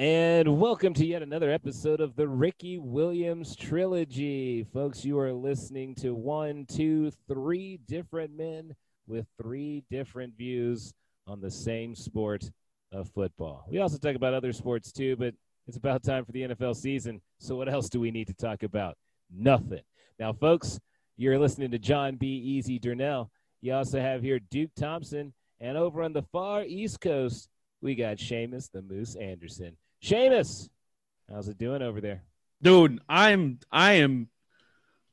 And welcome to yet another episode of the Ricky Williams Trilogy. Folks, you are listening to one, two, three different men with three different views on the same sport of football. We also talk about other sports too, but it's about time for the NFL season. So, what else do we need to talk about? Nothing. Now, folks, you're listening to Jon B. Easy Durnell. You also have here Duke Thompson. And over on the far East Coast, we got Seamus the Moose Anderson. Seamus, how's it doing over there? Dude, I'm I am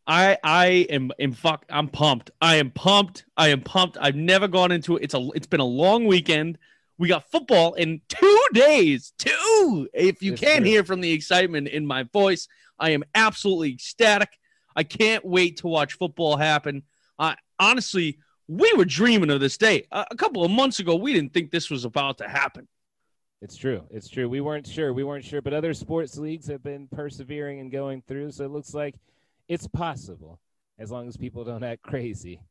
I I am am fuck I'm pumped. I am pumped. I am pumped. I've never gone into it. It's a it's been a long weekend. We got football in two days. Two. If you can't true. hear from the excitement in my voice, I am absolutely ecstatic. I can't wait to watch football happen. Uh, honestly, we were dreaming of this day. a couple of months ago, we didn't think this was about to happen. It's true. It's true. We weren't sure. We weren't sure, but other sports leagues have been persevering and going through. So it looks like it's possible as long as people don't act crazy.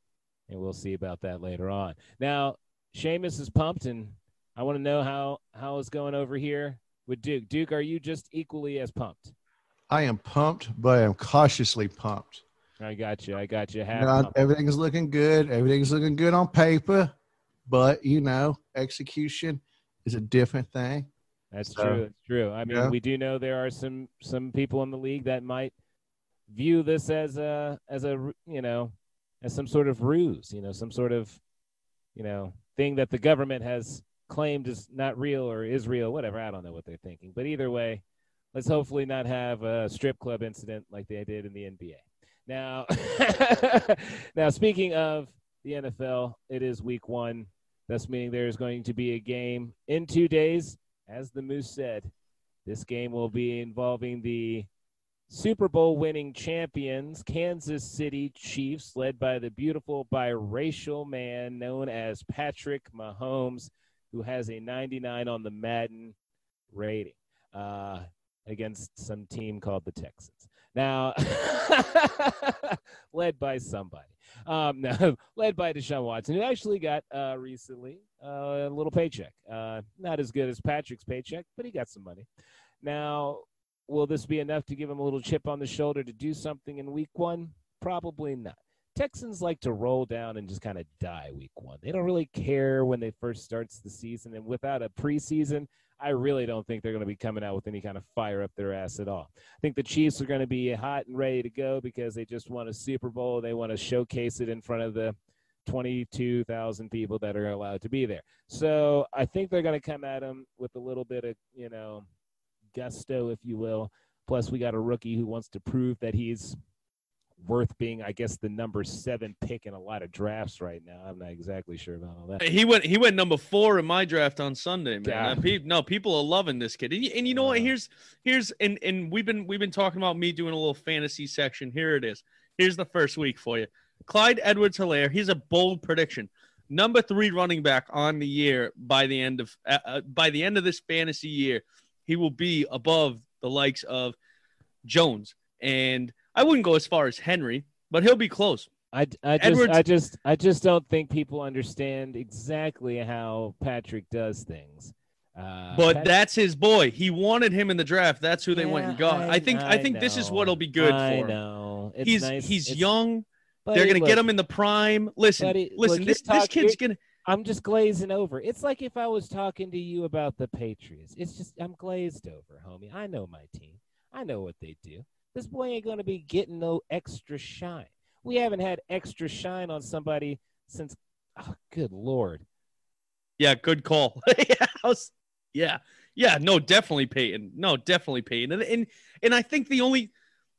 And we'll see about that later on. Now, Seamus is pumped, and I want to know how how is going over here with Duke. Duke, are you just equally as pumped? I am pumped, but I am cautiously pumped. I got you. I got you. you everything's looking good. Everything's looking good on paper, but you know, execution is a different thing. That's so, true. That's true. I mean, yeah. we do know there are some some people in the league that might view this as a as a you know as some sort of ruse, you know, some sort of you know thing that the government has claimed is not real or is real, whatever. I don't know what they're thinking, but either way, let's hopefully not have a strip club incident like they did in the NBA. Now, now speaking of the NFL, it is Week One. Thus, meaning there is going to be a game in two days. As the Moose said, this game will be involving the Super Bowl winning champions, Kansas City Chiefs, led by the beautiful biracial man known as Patrick Mahomes, who has a 99 on the Madden rating uh, against some team called the Texans. Now, led by somebody. Um, no, led by Deshaun Watson, who actually got uh, recently uh, a little paycheck. Uh, not as good as Patrick's paycheck, but he got some money. Now, will this be enough to give him a little chip on the shoulder to do something in week one? Probably not. Texans like to roll down and just kind of die week one. They don't really care when they first starts the season, and without a preseason, I really don't think they're going to be coming out with any kind of fire up their ass at all. I think the Chiefs are going to be hot and ready to go because they just won a Super Bowl. They want to showcase it in front of the 22,000 people that are allowed to be there. So I think they're going to come at them with a little bit of, you know, gusto, if you will. Plus, we got a rookie who wants to prove that he's worth being, I guess, the number seven pick in a lot of drafts right now. I'm not exactly sure about all that. He went he went number four in my draft on Sunday, man. Yeah. no, people are loving this kid, and, and you know what? Here's here's and and we've been we've been talking about me doing a little fantasy section. Here it is. Here's the first week for you. Clyde Edwards Helaire. He's a bold prediction. Number three running back on the year by the end of uh, uh by the end of this fantasy year, he will be above the likes of Jones and I wouldn't go as far as Henry, but he'll be close. I, I just Edwards, I just I just don't think people understand exactly how Patrick does things. Uh, but that's his boy. He wanted him in the draft. That's who they yeah, went and got. I, I think I, I think know. this is what'll be good I for him. know. It's he's nice. he's it's, young. They're gonna look, get him in the prime. Listen, buddy, listen. Look, this talk, this kid's gonna. I'm just glazing over. It's like if I was talking to you about the Patriots. It's just I'm glazed over, homie. I know my team. I know what they do. This boy ain't going to be getting no extra shine. We haven't had extra shine on somebody since, oh, good Lord. Yeah, good call. yeah, yeah, yeah. no, definitely Peyton. No, definitely Peyton. And, and and I think the only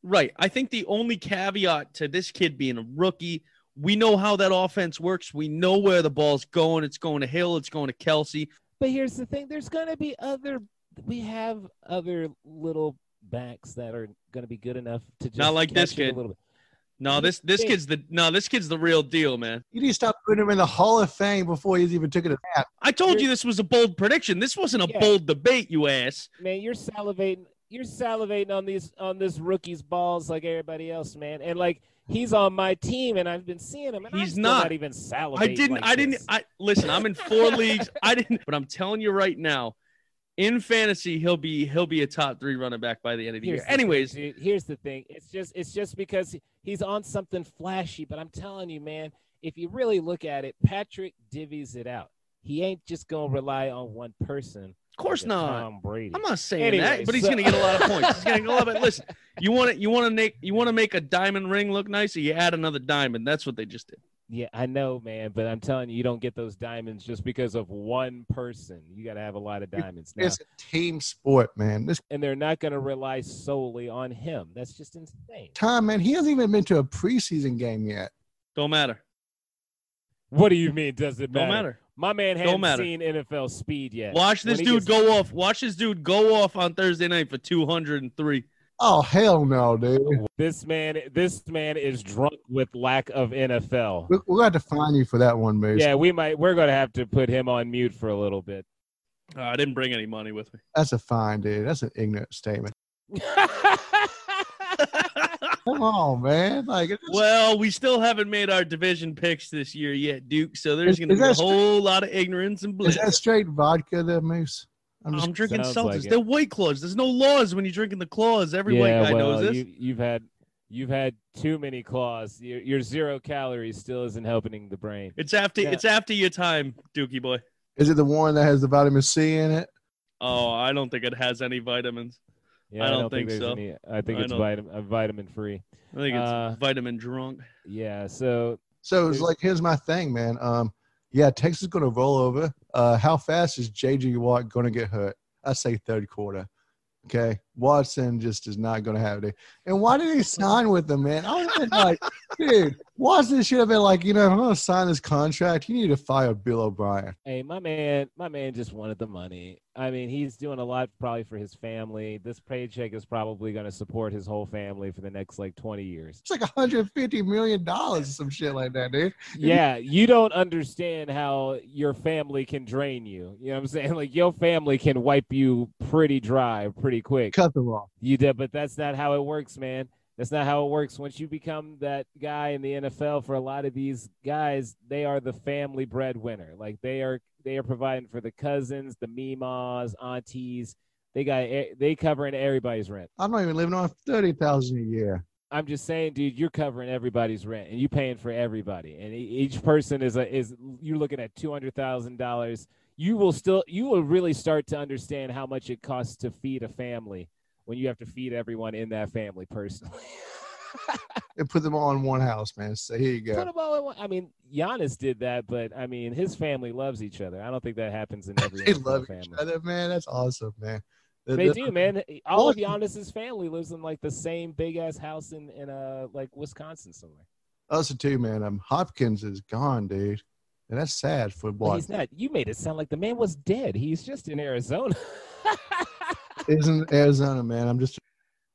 right, I think the only caveat to this kid being a rookie, we know how that offense works. We know where the ball's going. It's going to Hill. It's going to Kelce. But here's the thing: there's going to be other. We have other little backs that are going to be good enough to just not like this kid. A little bit. No, this this kid's the no, this kid's the real deal, man. You need to stop putting him in the Hall of Fame before he's even taken a nap. I told you're, you this was a bold prediction. This wasn't a yeah. bold debate, you ass. Man, you're salivating. You're salivating on these on this rookie's balls like everybody else, man. And like he's on my team, and I've been seeing him, and he's not. not. even salivating. I didn't. like I this. didn't. I listen. I'm in four leagues. I didn't. But I'm telling you right now, in fantasy, he'll be he'll be a top three running back by the end of the Here's year. the Anyways, thing, here's the thing. It's just it's just because he's on something flashy. But I'm telling you, man, if you really look at it, Patrick divvies it out. He ain't just gonna rely on one person. of course like not. Tom Brady. I'm not saying Anyway, that, but he's so- going to get a lot of points. He's to get a lot of it. Listen, you want to you want to make you want to make a diamond ring look nicer. You add another diamond. That's what they just did. Yeah, I know, man, but I'm telling you, you don't get those diamonds just because of one person. You got to have a lot of diamonds now, It's a team sport, man. This and they're not going to rely solely on him. That's just insane. Tom, man, he hasn't even been to a preseason game yet. Don't matter. What do you mean? Does it matter? Don't matter. My man Don't hasn't seen NFL speed yet. Watch this he dude gets- go off. Watch this dude go off on Thursday night for 203. Oh hell no, dude. This man, this man is drunk with lack of NFL. We- We're going to have find you for that one, Mason. Yeah, we might. We're gonna have to put him on mute for a little bit. Uh, I didn't bring any money with me. That's a fine, dude. That's an ignorant statement. Come on, man. Like, it's, well, we still haven't made our division picks this year yet, Duke. So there's going to be a that str- whole lot of ignorance and is that straight vodka there, Moose? I'm I'm drinking Sounds seltzers. like. They're white claws. There's no laws when you're drinking the claws. Every white guy well, knows this. You, you've had you've had too many claws. Your, your zero calories still isn't helping the brain. It's after Yeah. it's after your time, Dookie boy. Is it the one that has the vitamin C in it? Oh, I don't think it has any vitamins. Yeah, I don't think there's so. Any, I think I it's vitamin uh, vitamin free. I think it's Uh, vitamin drunk. Yeah. So So it's like, here's my thing, man. Um, yeah, Texas is going to roll over. Uh, how fast is JJ Watt going to get hurt? I say third quarter. Okay, Watson just is not going to have it. And why did he sign with them, man? I was like, dude, Watson should have been like, you know, I'm going to sign this contract. You need to fire Bill O'Brien. Hey, my man, my man just wanted the money. I mean, he's doing a lot probably for his family. This paycheck is probably going to support his whole family for the next like 20 years. It's like 150 million dollars or some shit like that, dude. Yeah, you don't understand how your family can drain you. You know what I'm saying? Like your family can wipe you pretty dry pretty quick. Them off. You did, but that's not how it works, man. That's not how it works. Once you become that guy in the NFL, for a lot of these guys, they are the family breadwinner. Like they are, they are providing for the cousins, the mimas, aunties. They got, e, they covering everybody's rent. I'm not even living on thirty thousand a year. I'm just saying, dude, you're covering everybody's rent and you're paying for everybody. And each person is a is you're looking at two hundred thousand dollars. You will still you will really start to understand how much it costs to feed a family when you have to feed everyone in that family personally. And put them all in one house, man. So here you go. Put go. 'em all in one- I mean, Giannis did that, but I mean, his family loves each other. I don't think that happens in every They love family. each other, man. That's awesome, man. The- They the- do, man. All of Giannis's family lives in like the same big ass house in in uh like Wisconsin somewhere. Also, too, man. Um, Hopkins is gone, dude, and that's sad for what he's not. You made it sound like the man was dead. He's just in Arizona. isn't Arizona, man. I'm just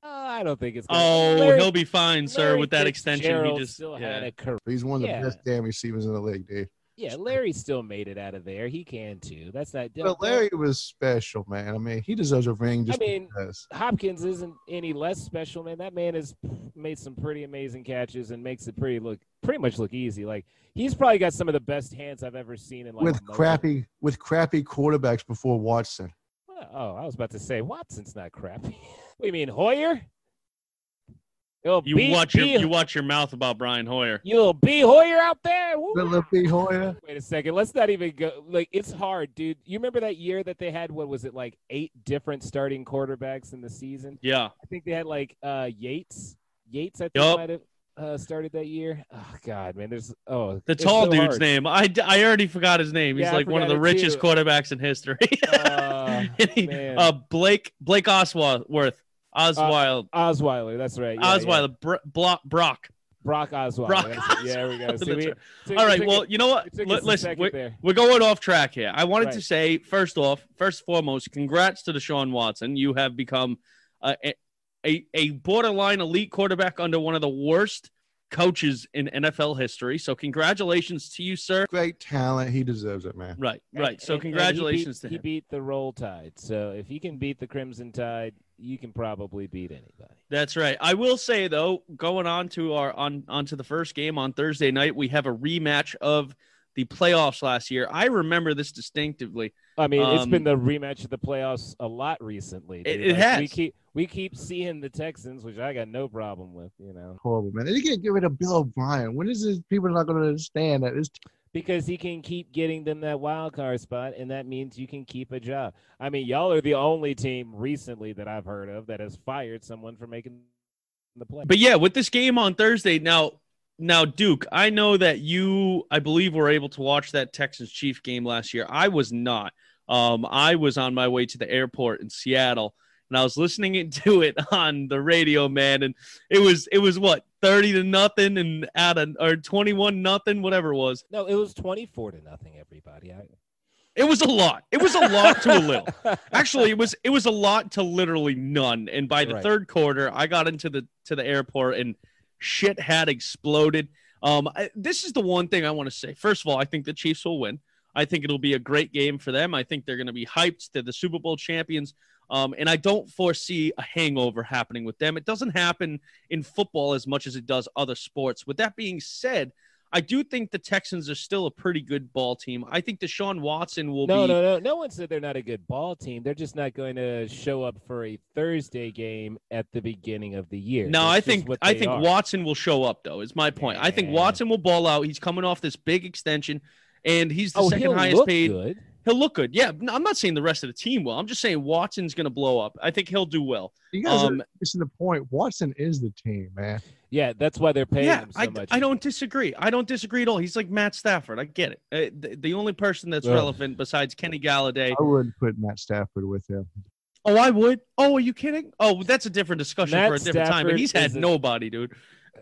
Oh, I don't think it's. Gonna, Oh, Larry- he'll be fine, sir, Larry with that extension. He just still yeah. had a career. he's one of the Yeah. best damn receivers in the league, dude. Yeah, Larry still made it out of there. He can too. That's not. But Larry was special, man. I mean, he deserves a ring just I mean, because. Hopkins isn't any less special, man. That man has made some pretty amazing catches and makes it pretty look pretty much look easy. Like he's probably got some of the best hands I've ever seen in like with crappy with crappy quarterbacks before Watson. Oh, I was about to say Watson's not crappy. what do you mean Hoyer? Oh, You B, watch B, your you watch your mouth about Brian Hoyer. You'll be Hoyer out there. Woo. Philip B. Hoyer. Wait a second. Let's not even go. Like, it's hard, dude. You remember that year that they had, what was it, like eight different starting quarterbacks in the season? Yeah, I think they had like uh Yates. Yates, I think, Yup. might have uh, started that year. Oh, God, man. There's, oh, the tall so dude's hard. name. I, I already forgot his name. He's Yeah, like one of the richest too. quarterbacks in history. Uh, he- uh, Blake Blake Osweiler. Osweiler. Osweiler. That's right. Yeah, yeah. Osweiler. Br- Block, Brock. Brock Osweiler. Brock That's. Yeah, we go. See, we, right. took- All right. took Well, you know what? it took Li- us a listen, we're, we're going off track here. I wanted to say first off, first foremost, congrats to Deshaun Watson. You have become a, a a borderline elite quarterback under one of the worst coaches in NFL history. So congratulations to you, sir. Great talent. He deserves it, man. Right, right. So and- and he beat- congratulations he to him. He beat the Roll Tide. So if he can beat the Crimson Tide, you can probably beat anybody. That's right. I will say though, going on to our on onto the first game on Thursday night, we have a rematch of the playoffs last year. I remember this distinctively. I mean, um, it's been um, the rematch of the playoffs a lot recently. It, it like, has. We keep we keep seeing the Texans, which I got no problem with. You know, horrible man. They can't get rid of Bill O'Brien. When is this? People are not going to understand that. It's because he can keep getting them that wild card spot, and that means you can keep a job. I mean, y'all are the only team recently that I've heard of that has fired someone for making the play. But yeah, with this game on Thursday, now now, Duke, I know that you, I believe, were able to watch that Texans Chief game last year. I was not. Um, I was on my way to the airport in Seattle, and I was listening to it on the radio, man. And it was, it was what thirty to nothing, and at a or twenty one nothing, whatever it was. No, it was twenty four to nothing. Everybody, I... It was a lot. It was a lot to a little. Actually, it was it was a lot to literally none. And by the right. third quarter, I got into the to the airport and shit had exploded. Um, I, this is the one thing I want to say. First of all, I think the Chiefs will win. I think it'll be a great game for them. I think they're going to be hyped. They're the Super Bowl champions. Um, and I don't foresee a hangover happening with them. It doesn't happen in football as much as it does other sports. With that being said, I do think the Texans are still a pretty good ball team. I think Deshaun Watson will no, be. No, no, no. No one said they're not a good ball team. They're just not going to show up for a Thursday game at the beginning of the year. No, That's I think I think are. Watson will show up though. Is my point. I think Watson will ball out. He's coming off this big extension, and he's the oh, second highest paid. Good. He'll look good. Yeah, I'm not saying the rest of the team will. I'm just saying Watson's going to blow up. I think he'll do well. You guys um, are missing the point. Watson is the team, man. Yeah, that's why they're paying yeah, him so I, much. I don't disagree. I don't disagree at all. He's like Matt Stafford. I get it. Uh, the, the, only person that's Ugh. relevant besides Kenny Golladay. I wouldn't put Matt Stafford with him. Oh, I would. Oh, are you kidding? Oh, that's a different discussion Matt for a different Stafford time. But he's had a... nobody, dude.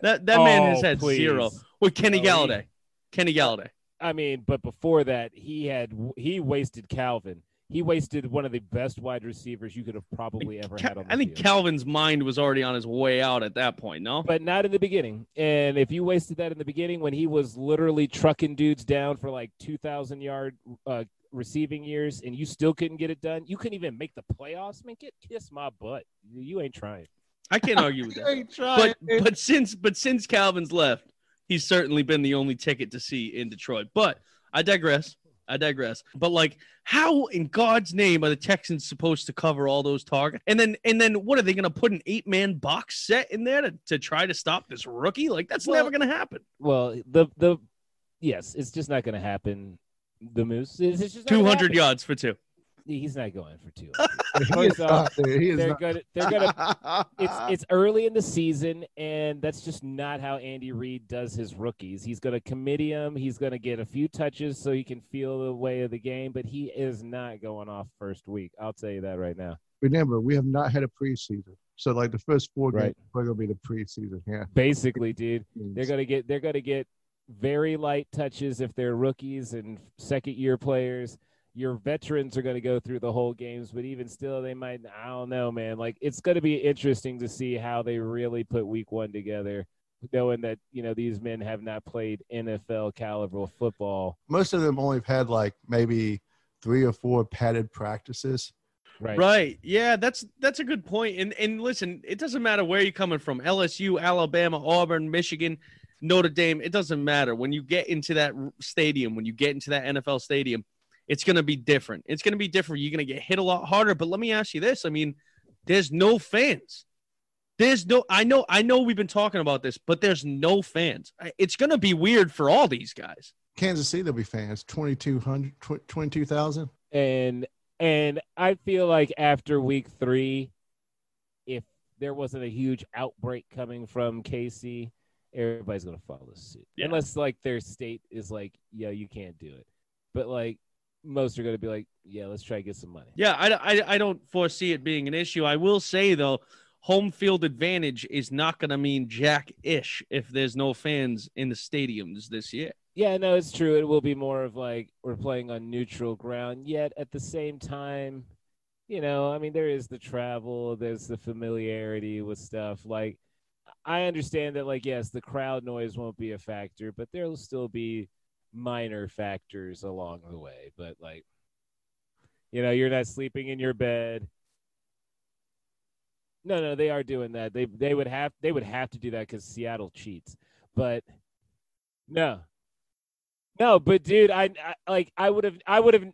That that oh, man has had please. zero with Kenny oh, Golladay. He... Kenny Golladay. I mean, but before that, he had he wasted Calvin. He wasted one of the best wide receivers you could have probably ever had on. I think field. Calvin's mind was already on his way out at that point. No, but not in the beginning. And if you wasted that in the beginning, when he was literally trucking dudes down for like two thousand yard uh, receiving years, and you still couldn't get it done, you couldn't even make the playoffs. Man, get kiss my butt. You ain't trying. I can't argue with that. but but since but since Calvin's left, he's certainly been the only ticket to see in Detroit. But I digress. I digress. But like, how in God's name are the Texans supposed to cover all those targets? And then and then what are they going to put an eight man box set in there to, to try to stop this rookie? Like that's well, never going to happen. Well, the the yes, it's just not going to happen. The Moose, it's just two hundred yards for two. He's not going for two. Off, they're gonna they're gonna it's it's early in the season, and that's just not how Andy Reid does his rookies. He's gonna committee him, he's gonna get a few touches so he can feel the way of the game, but he is not going off first week. I'll tell you that right now. Remember, we have not had a preseason. So like the first four right. games are gonna be the preseason. Yeah. Basically, dude. They're gonna get they're gonna get very light touches if they're rookies and second year players your veterans are going to go through the whole games, but even still, they might. I don't know, man. Like it's going to be interesting to see how they really put Week One together, knowing that you know these men have not played NFL caliber football. Most of them only have had like maybe three or four padded practices. Right. Right. Yeah, that's that's a good point. And and listen, it doesn't matter where you're coming from. LSU, Alabama, Auburn, Michigan, Notre Dame, it doesn't matter. When you get into that stadium, when you get into that NFL stadium, it's going to be different. It's going to be different. You're going to get hit a lot harder. But let me ask you this: I mean, there's no fans. There's no. I know. I know. We've been talking about this, but there's no fans. It's going to be weird for all these guys. Kansas City, there'll be fans. 2,200, 22,000. And and I feel like after week three, if there wasn't a huge outbreak coming from KC, everybody's gonna follow suit. Yeah. Unless like their state is like, yeah, you can't do it. But like most are going to be like, yeah, let's try to get some money. Yeah, I, I, I don't foresee it being an issue. I will say, though, home field advantage is not going to mean jack ish if there's no fans in the stadiums this year. Yeah, no, it's true. It will be more of like we're playing on neutral ground, yet at the same time, you know, I mean, there is the travel, there's the familiarity with stuff. Like, I understand that, like, yes, the crowd noise won't be a factor, but there'll still be minor factors along the way, but like, you know, you're not sleeping in your bed. No, no, they are doing that. They they would have they would have to do that because Seattle cheats. But no, No, but dude, I, I like I would have I would have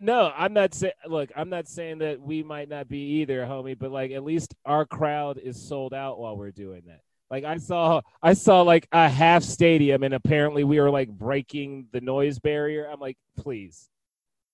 no, I'm not saying look, I'm not saying that we might not be either, homie, but like at least our crowd is sold out while we're doing that. Like I saw I saw like a half stadium and apparently we were like breaking the noise barrier. I'm like, please.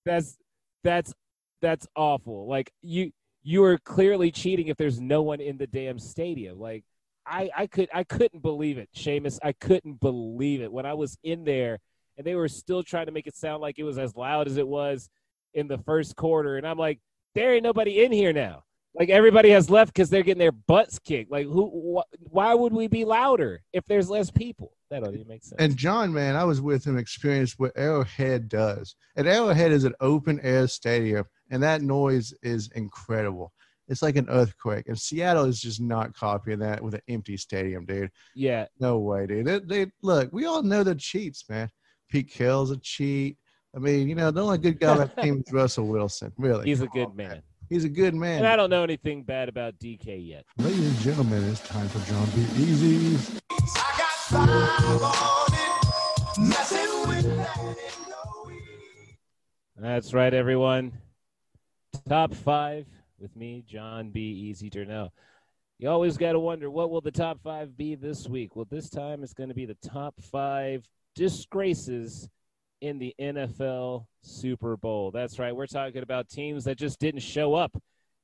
That's that's that's awful. Like you you are clearly cheating if there's no one in the damn stadium. Like I I could I couldn't believe it, Seamus. I couldn't believe it when I was in there and they were still trying to make it sound like it was as loud as it was in the first quarter. And I'm like, there ain't nobody in here now. Like everybody has left because they're getting their butts kicked. Like who? Wh- why would we be louder if there's less people? That don't even make sense. And John, man, I was with him, experienced what Arrowhead does. And Arrowhead is an open air stadium, and that noise is incredible. It's like an earthquake. And Seattle is just not copying that with an empty stadium, dude. Yeah. No way, dude. They, they look. We all know they're cheats, man. Pete Carroll's a cheat. I mean, you know, the only good guy on that team is Russell Wilson. Really, he's a good man. man. He's a good man. And I don't know anything bad about DK yet. Ladies and gentlemen, it's time for Jon B. Easy. That's right, everyone. Top five with me, Jon B. Easy Now, You always got to wonder what will the top five be this week. Well, this time it's going to be the top five disgraces in the NFL Super Bowl. That's right. We're talking about teams that just didn't show up,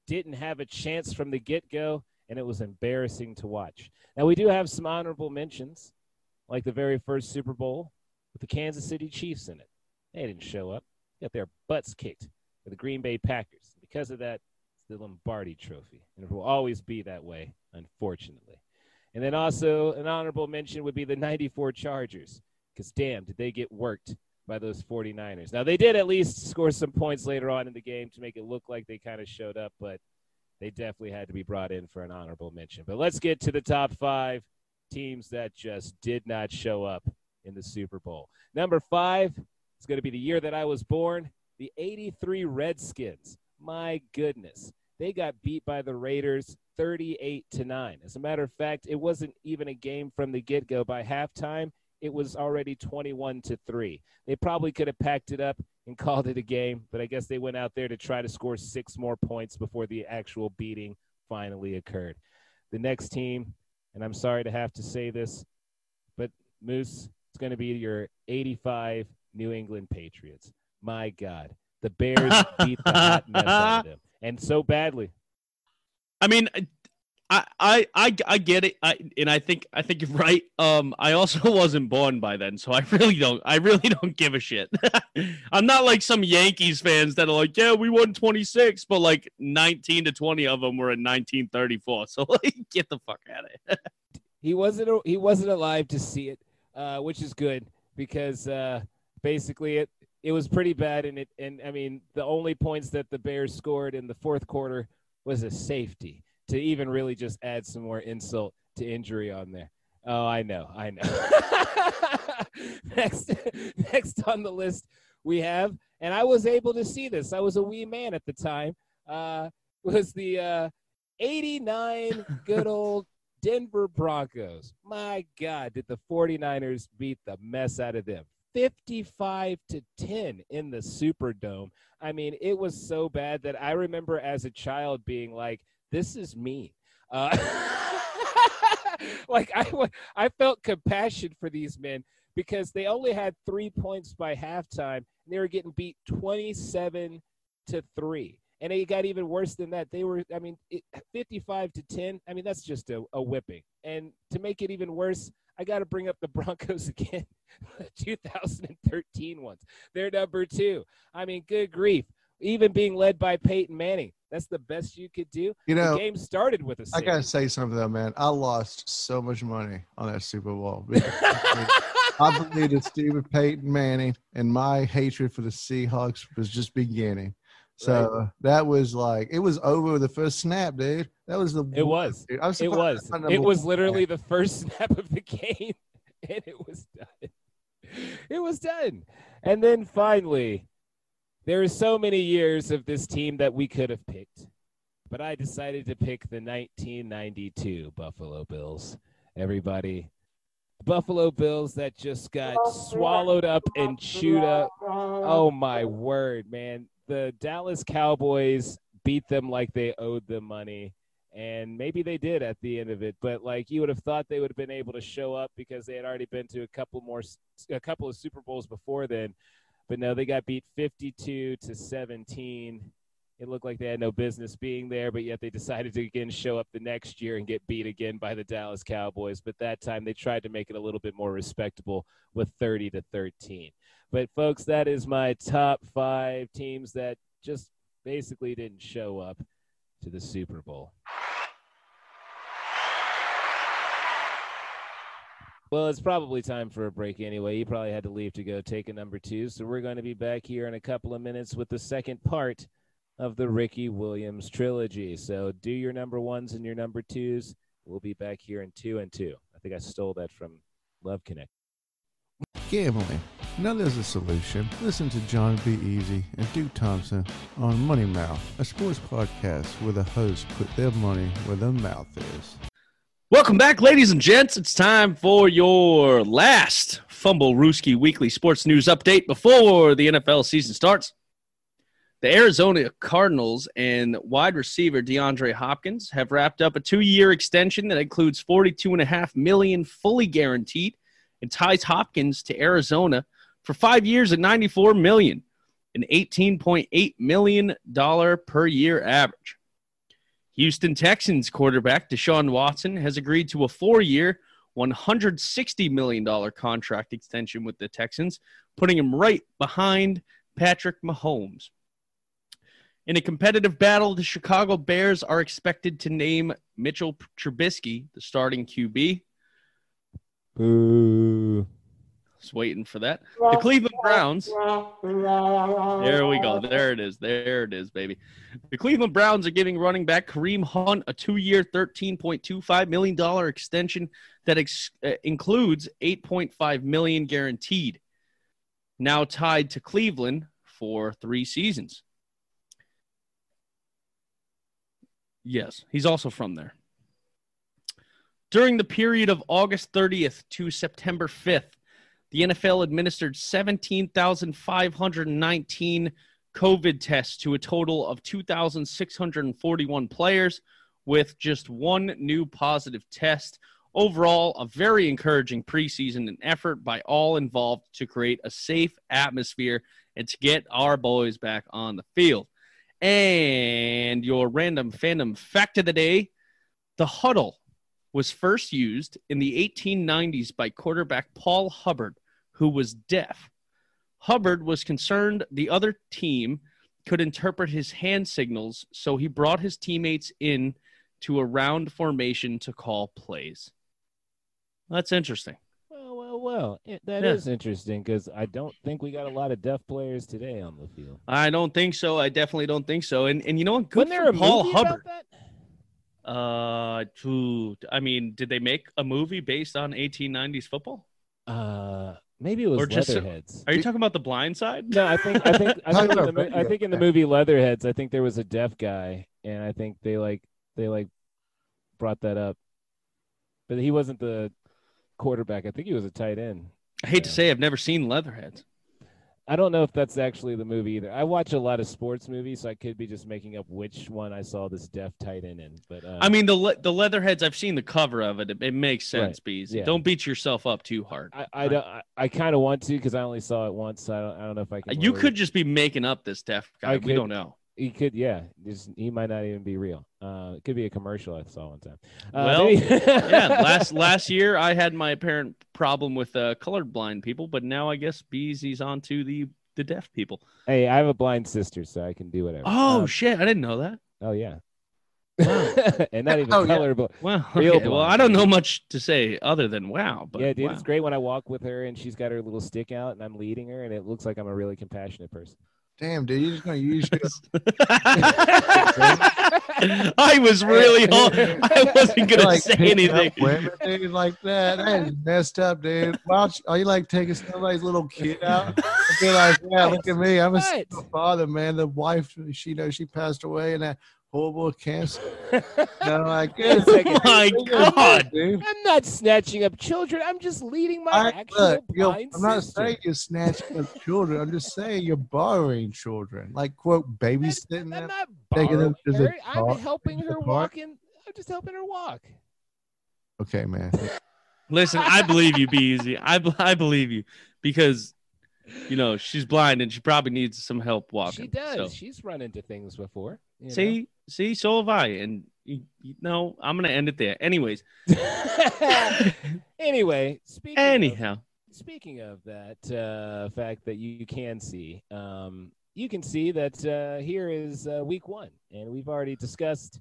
didn't have a chance from the get go, and it was embarrassing to watch. Now, we do have some honorable mentions, like the very first Super Bowl with the Kansas City Chiefs in it. They didn't show up, got their butts kicked by the Green Bay Packers. Because of that, it's the Lombardi Trophy, and it will always be that way, unfortunately. And then also an honorable mention would be the 94 Chargers, because damn, did they get worked by those 49ers. Now, they did at least score some points later on in the game to make it look like they kind of showed up, but they definitely had to be brought in for an honorable mention. But let's get to the top five teams that just did not show up in the Super Bowl. Number five is going to be the year that I was born the 83 Redskins. My goodness. They got beat by the Raiders 38 to 9. As a matter of fact, it wasn't even a game from the get go. By halftime, it was already 21 to 3. They probably could have packed it up and called it a game, but I guess they went out there to try to score six more points before the actual beating finally occurred. The next team, and I'm sorry to have to say this, but Moose, it's going to be your 85 New England Patriots. My God. The Bears beat the hot mess out of them, and so badly. I mean, I, I, I, get it, I, and I think I think you're right. Um, I also wasn't born by then, so I really don't. I really don't give a shit. I'm not like some Yankees fans that are like, yeah, we won 26, but like 19 to 20 of them were in 1934. So like, get the fuck out of it. he wasn't. He wasn't alive to see it, uh, which is good because uh, basically it it was pretty bad, and it and I mean the only points that the Bears scored in the fourth quarter was a safety to even really just add some more insult to injury on there. Oh, I know, I know. next, next on the list we have, and I was able to see this. I was a wee man at the time. Uh, was the uh, '89 good old Denver Broncos? My God, did the 49ers beat the mess out of them? 55 to 10 in the Superdome. I mean, it was so bad that I remember as a child being like, this is me. Uh, like I, I felt compassion for these men because they only had three points by halftime. And they were getting beat 27 to three. And it got even worse than that. They were, I mean, it, 55 to 10. I mean, that's just a, a whipping. And to make it even worse, I got to bring up the Broncos again, 2013 ones. They're number two. I mean, good grief. Even being led by Peyton Manning, that's the best you could do. You know, the game started with a. I gotta say something though, man. I lost so much money on that Super Bowl. I believe that Stephen Peyton Manning and my hatred for the Seahawks was just beginning. So right. that was like it was over the first snap, dude. That was the. It was. It was. It was literally the first snap of the game, and it was done. It was done, and then finally, there are so many years of this team that we could have picked, but I decided to pick the 1992 Buffalo Bills. Everybody, Buffalo Bills that just got swallowed up and chewed up. Oh my word, man. The Dallas Cowboys beat them like they owed them money. And maybe they did at the end of it, but like you would have thought they would have been able to show up because they had already been to a couple more, a couple of Super Bowls before then. But no, they got beat 52 to 17 it looked like they had no business being there, but yet they decided to again show up the next year and get beat again by the Dallas Cowboys. But that time they tried to make it a little bit more respectable with 30 to 13. But folks, that is my top five teams that just basically didn't show up to the Super Bowl. Well, it's probably time for a break anyway. You probably had to leave to go take a number two. So we're going to be back here in a couple of minutes with the second part of the Ricky Williams trilogy. So do your number ones and your number twos. We'll be back here in two and two. I think I stole that from Love Connect. Gambling. Now there's a solution. Listen to Jon B. Easy and Duke Thompson on Money Mouth, a sports podcast where the hosts put their money where their mouth is. Welcome back, ladies and gents. It's time for your last Fumble Rooski Weekly Sports News Update before the NFL season starts. The Arizona Cardinals and wide receiver DeAndre Hopkins have wrapped up a two-year extension that includes 42.5 million fully guaranteed and ties Hopkins to Arizona for five years at 94 million, an $18.8 million per year average. Houston Texans quarterback Deshaun Watson has agreed to a four-year, $160 million contract extension with the Texans, putting him right behind Patrick Mahomes. In a competitive battle, the Chicago Bears are expected to name Mitchell Trubisky the starting QB. Boo. Just waiting for that. The Cleveland Browns. There we go. There it is. There it is, baby. The Cleveland Browns are giving running back Kareem Hunt a two-year, $13.25 million extension that ex- uh, includes 8.5 million guaranteed. Now tied to Cleveland for three seasons. Yes, he's also from there. During the period of August 30th to September 5th, the NFL administered 17,519 COVID tests to a total of 2,641 players, with just one new positive test. Overall, a very encouraging preseason and effort by all involved to create a safe atmosphere and to get our boys back on the field. And your random fandom fact of the day the huddle was first used in the 1890s by quarterback Paul Hubbard, who was deaf. Hubbard was concerned the other team could interpret his hand signals, so he brought his teammates in to a round formation to call plays. That's interesting well. That yeah. is interesting because I don't think we got a lot of deaf players today on the field. I don't think so. I definitely don't think so. And and you know what? Good Wasn't there a Paul Hubbard. Uh, to I mean, did they make a movie based on 1890s football? Uh, maybe it was or just, Leatherheads. Are you talking about the Blind Side? No, I think I think I think, in the, I think in the movie Leatherheads, I think there was a deaf guy, and I think they like they like brought that up, but he wasn't the quarterback. I think he was a tight end. I hate yeah. to say, I've never seen Leatherheads. I don't know if that's actually the movie either. I watch a lot of sports movies, so I could be just making up which one I saw this deaf Titan in. But uh, I mean, the le- the Leatherheads. I've seen the cover of it. It, it makes sense, right. Bees. Yeah. Don't beat yourself up too hard. I I, don't, I, I kind of want to because I only saw it once. So I don't I don't know if I can. You really... could just be making up this deaf guy. I we could, don't know. He could, yeah. Just, he might not even be real. Uh, it could be a commercial I saw one time. Uh, well, yeah. Last last year, I had my apparent problem with uh, colorblind people, but now I guess Beezy's on to the the deaf people. Hey, I have a blind sister, so I can do whatever. Oh um, shit! I didn't know that. Oh yeah. Wow. and not even oh, color, yeah. well, okay. well, I don't know much to say other than wow. But yeah, dude, wow. it's great when I walk with her and she's got her little stick out and I'm leading her, and it looks like I'm a really compassionate person. Damn, dude, you're just gonna use your. I was really. I wasn't gonna like say anything. Women, dude, like that. That is messed up, dude. Why are you like taking somebody's little kid out? And be like, yeah, look at me. I'm a single father, man. The wife, she knows she passed away, and that. Horrible cancer. no, I guess. Oh my God, dude. I'm not snatching up children. I'm just leading my I, actual look, blind I'm not saying you're snatching up children. I'm just saying you're borrowing children, like quote babysitting them, I'm not taking them to the I'm helping her walk in. I'm just helping her walk. Okay, man. Listen, I believe you, Be easy. I I believe you because you know she's blind and she probably needs some help walking. She does. So. She's run into things before. see, know? see, so have I. And you, you know, I'm gonna end it there. Anyways. anyway, speaking. Anyhow. Of, speaking of that uh, fact that you can see, um, you can see that uh, here is uh, week one, and we've already discussed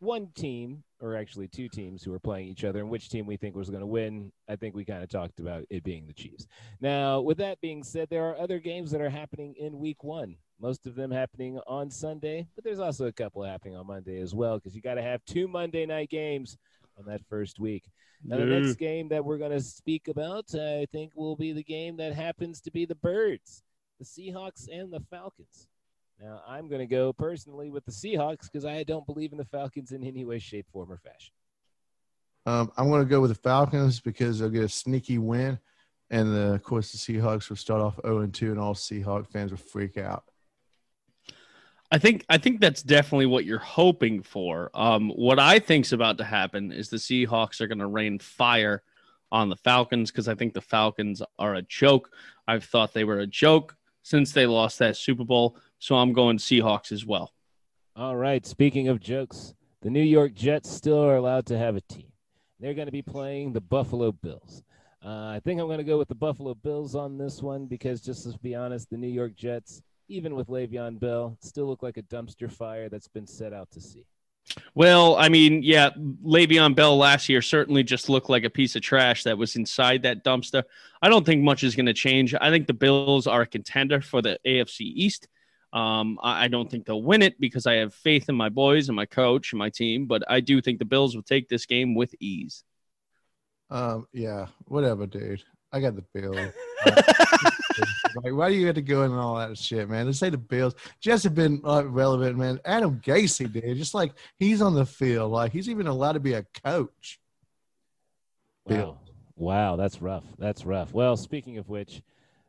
one team, or actually two teams, who are playing each other, and which team we think was going to win. I think we kind of talked about it being the Chiefs. Now, with that being said, there are other games that are happening in Week One. Most of them happening on Sunday, but there's also a couple happening on Monday as well, because you got to have two Monday night games on that first week. Now, the next game that we're going to speak about, I think, will be the game that happens to be the Birds, the Seahawks, and the Falcons. Now, I'm going to go personally with the Seahawks because I don't believe in the Falcons in any way, shape, form, or fashion. Um, I'm going to go with the Falcons because they'll get a sneaky win. And the, of course, the Seahawks will start off 0 2, and all Seahawk fans will freak out. I think I think that's definitely what you're hoping for. Um, what I think's about to happen is the Seahawks are going to rain fire on the Falcons because I think the Falcons are a joke. I've thought they were a joke since they lost that Super Bowl. So I'm going Seahawks as well. All right. Speaking of jokes, the New York Jets still are allowed to have a team. They're going to be playing the Buffalo Bills. Uh, I think I'm going to go with the Buffalo Bills on this one because, just to be honest, the New York Jets, even with Le'Veon Bell, still look like a dumpster fire that's been set out to sea. Well, I mean, yeah, Le'Veon Bell last year certainly just looked like a piece of trash that was inside that dumpster. I don't think much is going to change. I think the Bills are a contender for the AFC East. Um, I, I, don't think they'll win it because I have faith in my boys and my coach and my team, but I do think the Bills will take this game with ease. Um, yeah, whatever, dude. I got the Bills. like, why do you have to go in and all that shit, man? Let's say the Bills just have been uh, relevant, man. Adam Gase did just like he's on the field, like he's even allowed to be a coach. Wow, Bill. wow, that's rough. That's rough. Well, speaking of which,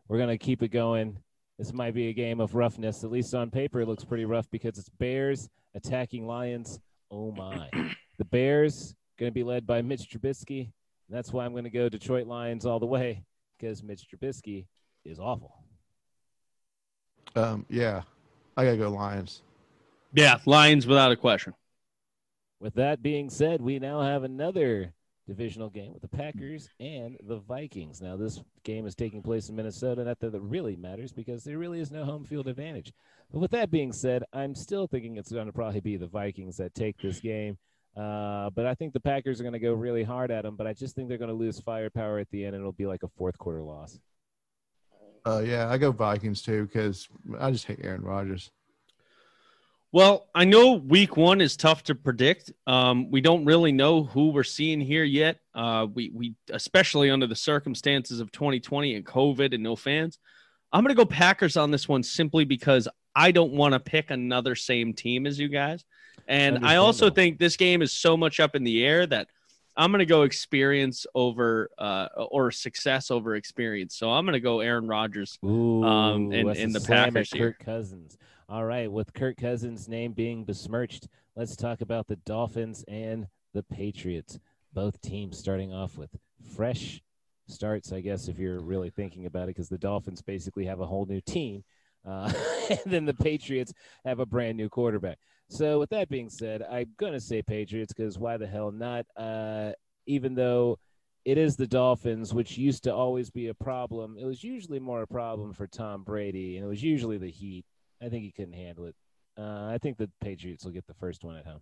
we're gonna keep it going this might be a game of roughness. At least on paper, it looks pretty rough because it's Bears attacking Lions. Oh my! The Bears going to be led by Mitch Trubisky. And that's why I'm going to go Detroit Lions all the way because Mitch Trubisky is awful. Um, yeah, I gotta go Lions. Yeah, Lions without a question. With that being said, we now have another divisional game with the Packers and the Vikings. Now, this game is taking place in Minnesota. Not that it really matters because there really is no home field advantage. But with that being said, I'm still thinking it's going to probably be the Vikings that take this game. Uh, but I think the Packers are going to go really hard at them. But I just think they're going to lose firepower at the end, and it'll be like a fourth quarter loss. Uh, yeah, I go Vikings too because I just hate Aaron Rodgers. Well, I know week one is tough to predict. Um, we don't really know who we're seeing here yet. Uh, we, we, especially under the circumstances of 2020 and COVID and no fans. I'm going to go Packers on this one simply because I don't want to pick another same team as you guys. And I also think this game is so much up in the air that I'm going to go experience over uh, or success over experience. So I'm going to go Aaron Rodgers um, and, and the Packers here. Kirk Cousins. All right, with Kirk Cousins' name being besmirched, let's talk about the Dolphins and the Patriots. Both teams starting off with fresh starts, I guess, if you're really thinking about it, because the Dolphins basically have a whole new team. Uh, and then the Patriots have a brand new quarterback. So, with that being said, I'm going to say Patriots because why the hell not? Uh, even though it is the Dolphins, which used to always be a problem, it was usually more a problem for Tom Brady, and it was usually the Heat. I think he couldn't handle it. Uh, I think the Patriots will get the first one at home.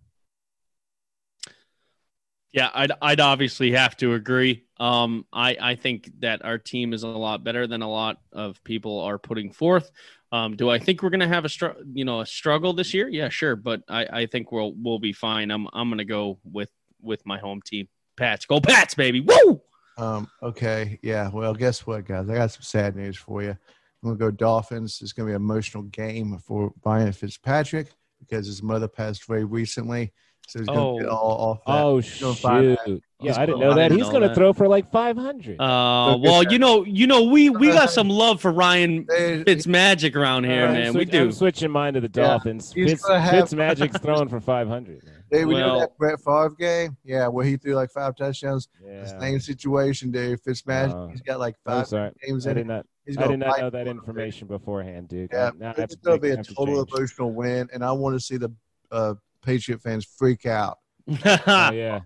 Yeah, I'd I'd obviously have to agree. Um, I I think that our team is a lot better than a lot of people are putting forth. Um, do I think we're going to have a str- you know a struggle this year? Yeah, sure, but I, I think we'll we'll be fine. I'm I'm going to go with with my home team, Pats. Go Pats, baby! Woo! Um, okay, yeah. Well, guess what, guys? I got some sad news for you. I'm going to go Dolphins. It's going to be an emotional game for Ryan Fitzpatrick because his mother passed very recently. So he's going to Oh. get all off that. Oh gonna shoot! He's Yeah, I didn't gonna- know that. He's going to throw for like 500. Uh, Go well, you know, you know, we we got some love for Ryan They- Fitz Magic around here, I'm man. swi- We do. I'm switching mine to the Dolphins. he's Fitz, gonna have- Fitz Magic's throwing for 500. Man. Dave, we Well- know that Brett Favre game, yeah, where he threw like five touchdowns. Yeah. Same situation, Dave. Fitzmagic, Uh, he's got like five games I in did it. not. He's I gonna did not know that for it. information beforehand, dude. Yeah, I, now it's going to be a have to total emotional win, and I want to see the uh, Patriot fans freak out. Oh yeah.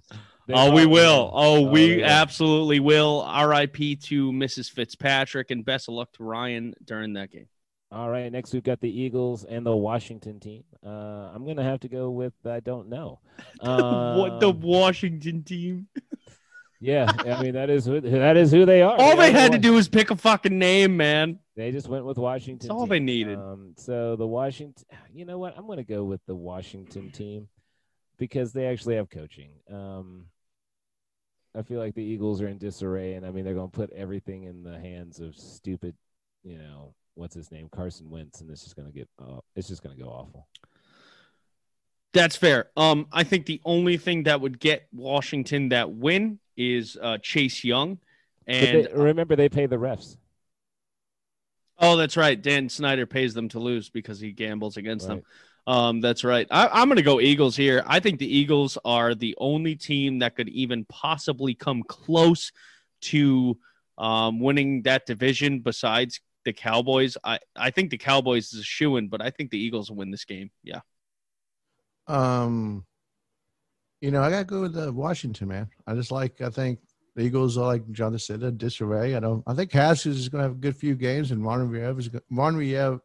They Oh, we will. Oh, Oh, we they absolutely will. R.I.P. to Mrs. Fitzpatrick, and best of luck to Ryan during that game. All right. Next, we've got the Eagles and the Washington team. Uh, I'm gonna have to go with I don't know. what the Um, Washington team? Yeah, I mean that is who that is who they are. All They they had to do was pick a fucking name, man. They just went with Washington. That's all team. they needed. Um, so the Washington, you know what? I'm going to go with the Washington team because they actually have coaching. Um, I feel like the Eagles are in disarray, and I mean they're going to put everything in the hands of stupid, you know, what's his name, Carson Wentz, and it's just going to get, uh, it's just going to go awful. That's fair. Um, I think the only thing that would get Washington that win is uh, Chase Young, and they, remember, they pay the refs. oh, that's right. Dan Snyder pays them to lose because he gambles against them. Um, that's right. I, I'm going to go Eagles here. I think the Eagles are the only team that could even possibly come close to um, winning that division besides the Cowboys. I, I think the Cowboys is a shoe in, but I think the Eagles will win this game. Yeah. Um, you know, I got to go with uh, Washington, man. I just like, I think the Eagles are like Jonathan said, a disarray. I don't, I think Haskins is going to have a good few games, and Ron Rivera is going Ron Rivera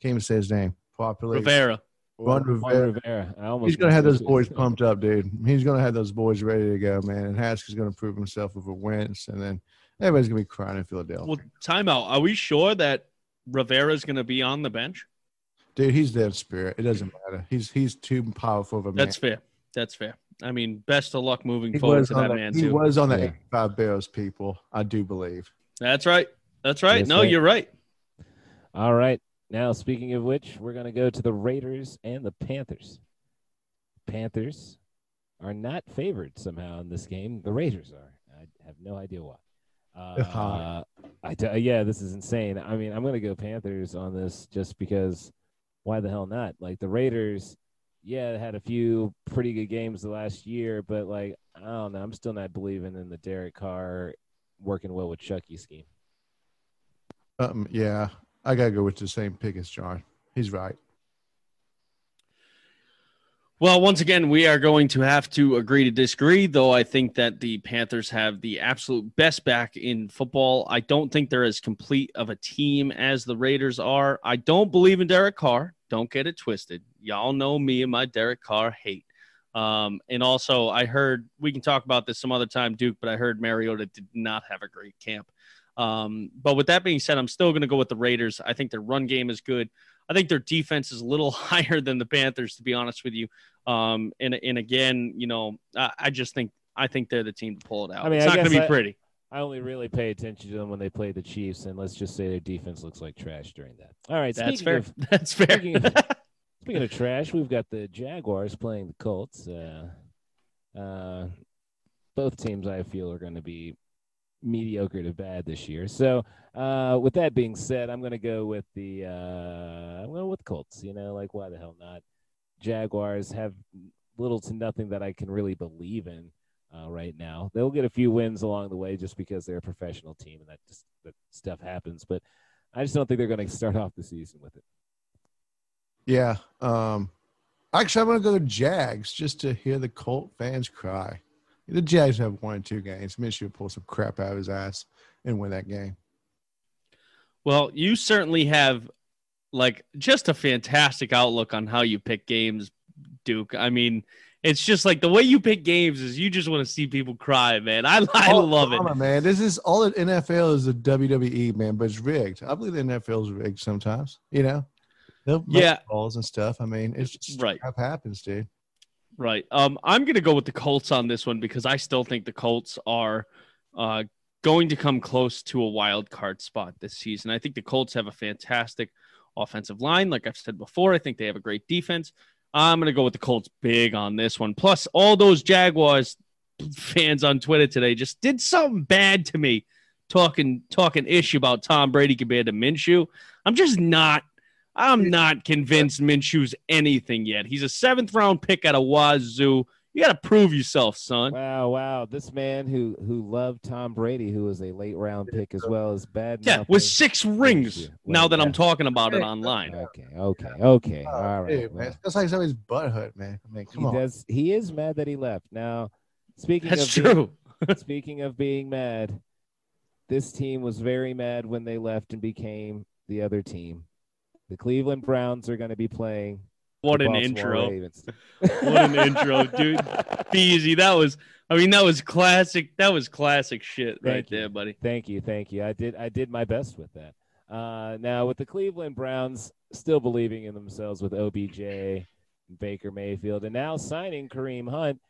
can't even say his name properly. Rivera. Ron Rivera. Rivera. He's going to have those boys pumped up, dude. He's going to have those boys ready to go, man. And Haskins is going to prove himself with a wins, and then everybody's going to be crying in Philadelphia. Well, timeout. Are we sure that Rivera's going to be on the bench? Dude, he's their spirit. It doesn't matter. He's he's too powerful of a man. That's fair. That's fair. I mean, best of luck moving he forward to on that the, man he too. was on the Yeah. 85 Bears, people. I do believe. That's right. That's right. That's no, right. you're right. All right. Now, speaking of which, we're going to go to the Raiders and the Panthers. Panthers are not favored somehow in this game. The Raiders are. I have no idea why. They're Uh, hot. Yeah, this is insane. I mean, I'm going to go Panthers on this just because why the hell not? Like the Raiders, yeah, had a few pretty good games the last year, but like, I don't know. I'm still not believing in the Derek Carr working well with Chucky scheme. Um, yeah, I gotta go with the same pick as Jon. He's right. Well, once again, we are going to have to agree to disagree, though I think that the Panthers have the absolute best back in football. I don't think they're as complete of a team as the Raiders are. I don't believe in Derek Carr. Don't get it twisted. Y'all know me and my Derek Carr hate. Um, and also, I heard we can talk about this some other time, Duke, but I heard Mariota did not have a great camp. Um, but with that being said, I'm still going to go with the Raiders. I think their run game is good. I think their defense is a little higher than the Panthers, to be honest with you. Um, and and again, you know, I, I just think I think they're the team to pull it out. I mean, it's I not going to be pretty. I only really pay attention to them when they play the Chiefs, and let's just say their defense looks like trash during that. All right, That's fair. Of, That's fair. speaking of- speaking of trash, we've got the Jaguars playing the Colts. Uh, uh, both teams, I feel, are going to be mediocre to bad this year. So, uh, with that being said, I'm going to go with the uh, I'm going with Colts. You know, like why the hell not? Jaguars have little to nothing that I can really believe in uh, right now. They'll get a few wins along the way just because they're a professional team and that just that stuff happens. But I just don't think they're going to start off the season with it. Yeah. Um, actually, I'm gonna go to Jags just to hear the Colt fans cry. The Jags have one or two games. Minshew will pull some crap out of his ass and win that game. Well, you certainly have like just a fantastic outlook on how you pick games, Duke. I mean, it's just like the way you pick games is you just want to see people cry, man. I, I love it. man. This is all the NFL is the WWE, man, but it's rigged. I believe the NFL is rigged sometimes. You know, they'll Yeah. balls and stuff. I mean, it's just Right. crap happens, dude. Right. Um, I'm going to go with the Colts on this one because I still think the Colts are uh, going to come close to a wild card spot this season. I think the Colts have a fantastic offensive line. Like I've said before, I think they have a great defense. I'm gonna go with the Colts big on this one. Plus, all those Jaguars fans on Twitter today just did something bad to me, talking talking ish about Tom Brady compared to Minshew. I'm just not. I'm not convinced Minshew's anything yet. He's a seventh round pick at a Wazzu. You got to prove yourself, son. Wow, wow! This man who who loved Tom Brady, who was a late round pick as well as bad. Yeah, with six rings. Now that I'm talking about it online. Okay, okay, okay. Oh, All right. Dude, man. That's like somebody's butt hurt, man. I mean, come he on. does. He is mad that he left. Now, speaking That's of being- true. speaking of being mad, this team was very mad when they left and became the other team. The Cleveland Browns are going to be playing. What an intro. What an intro, dude. Be easy. That was, I mean, that was classic. That was classic shit right you. there, buddy. Thank you, thank you. I did I did my best with that. Uh, now with the Cleveland Browns still believing in themselves with OBJ, Baker Mayfield, and now signing Kareem Hunt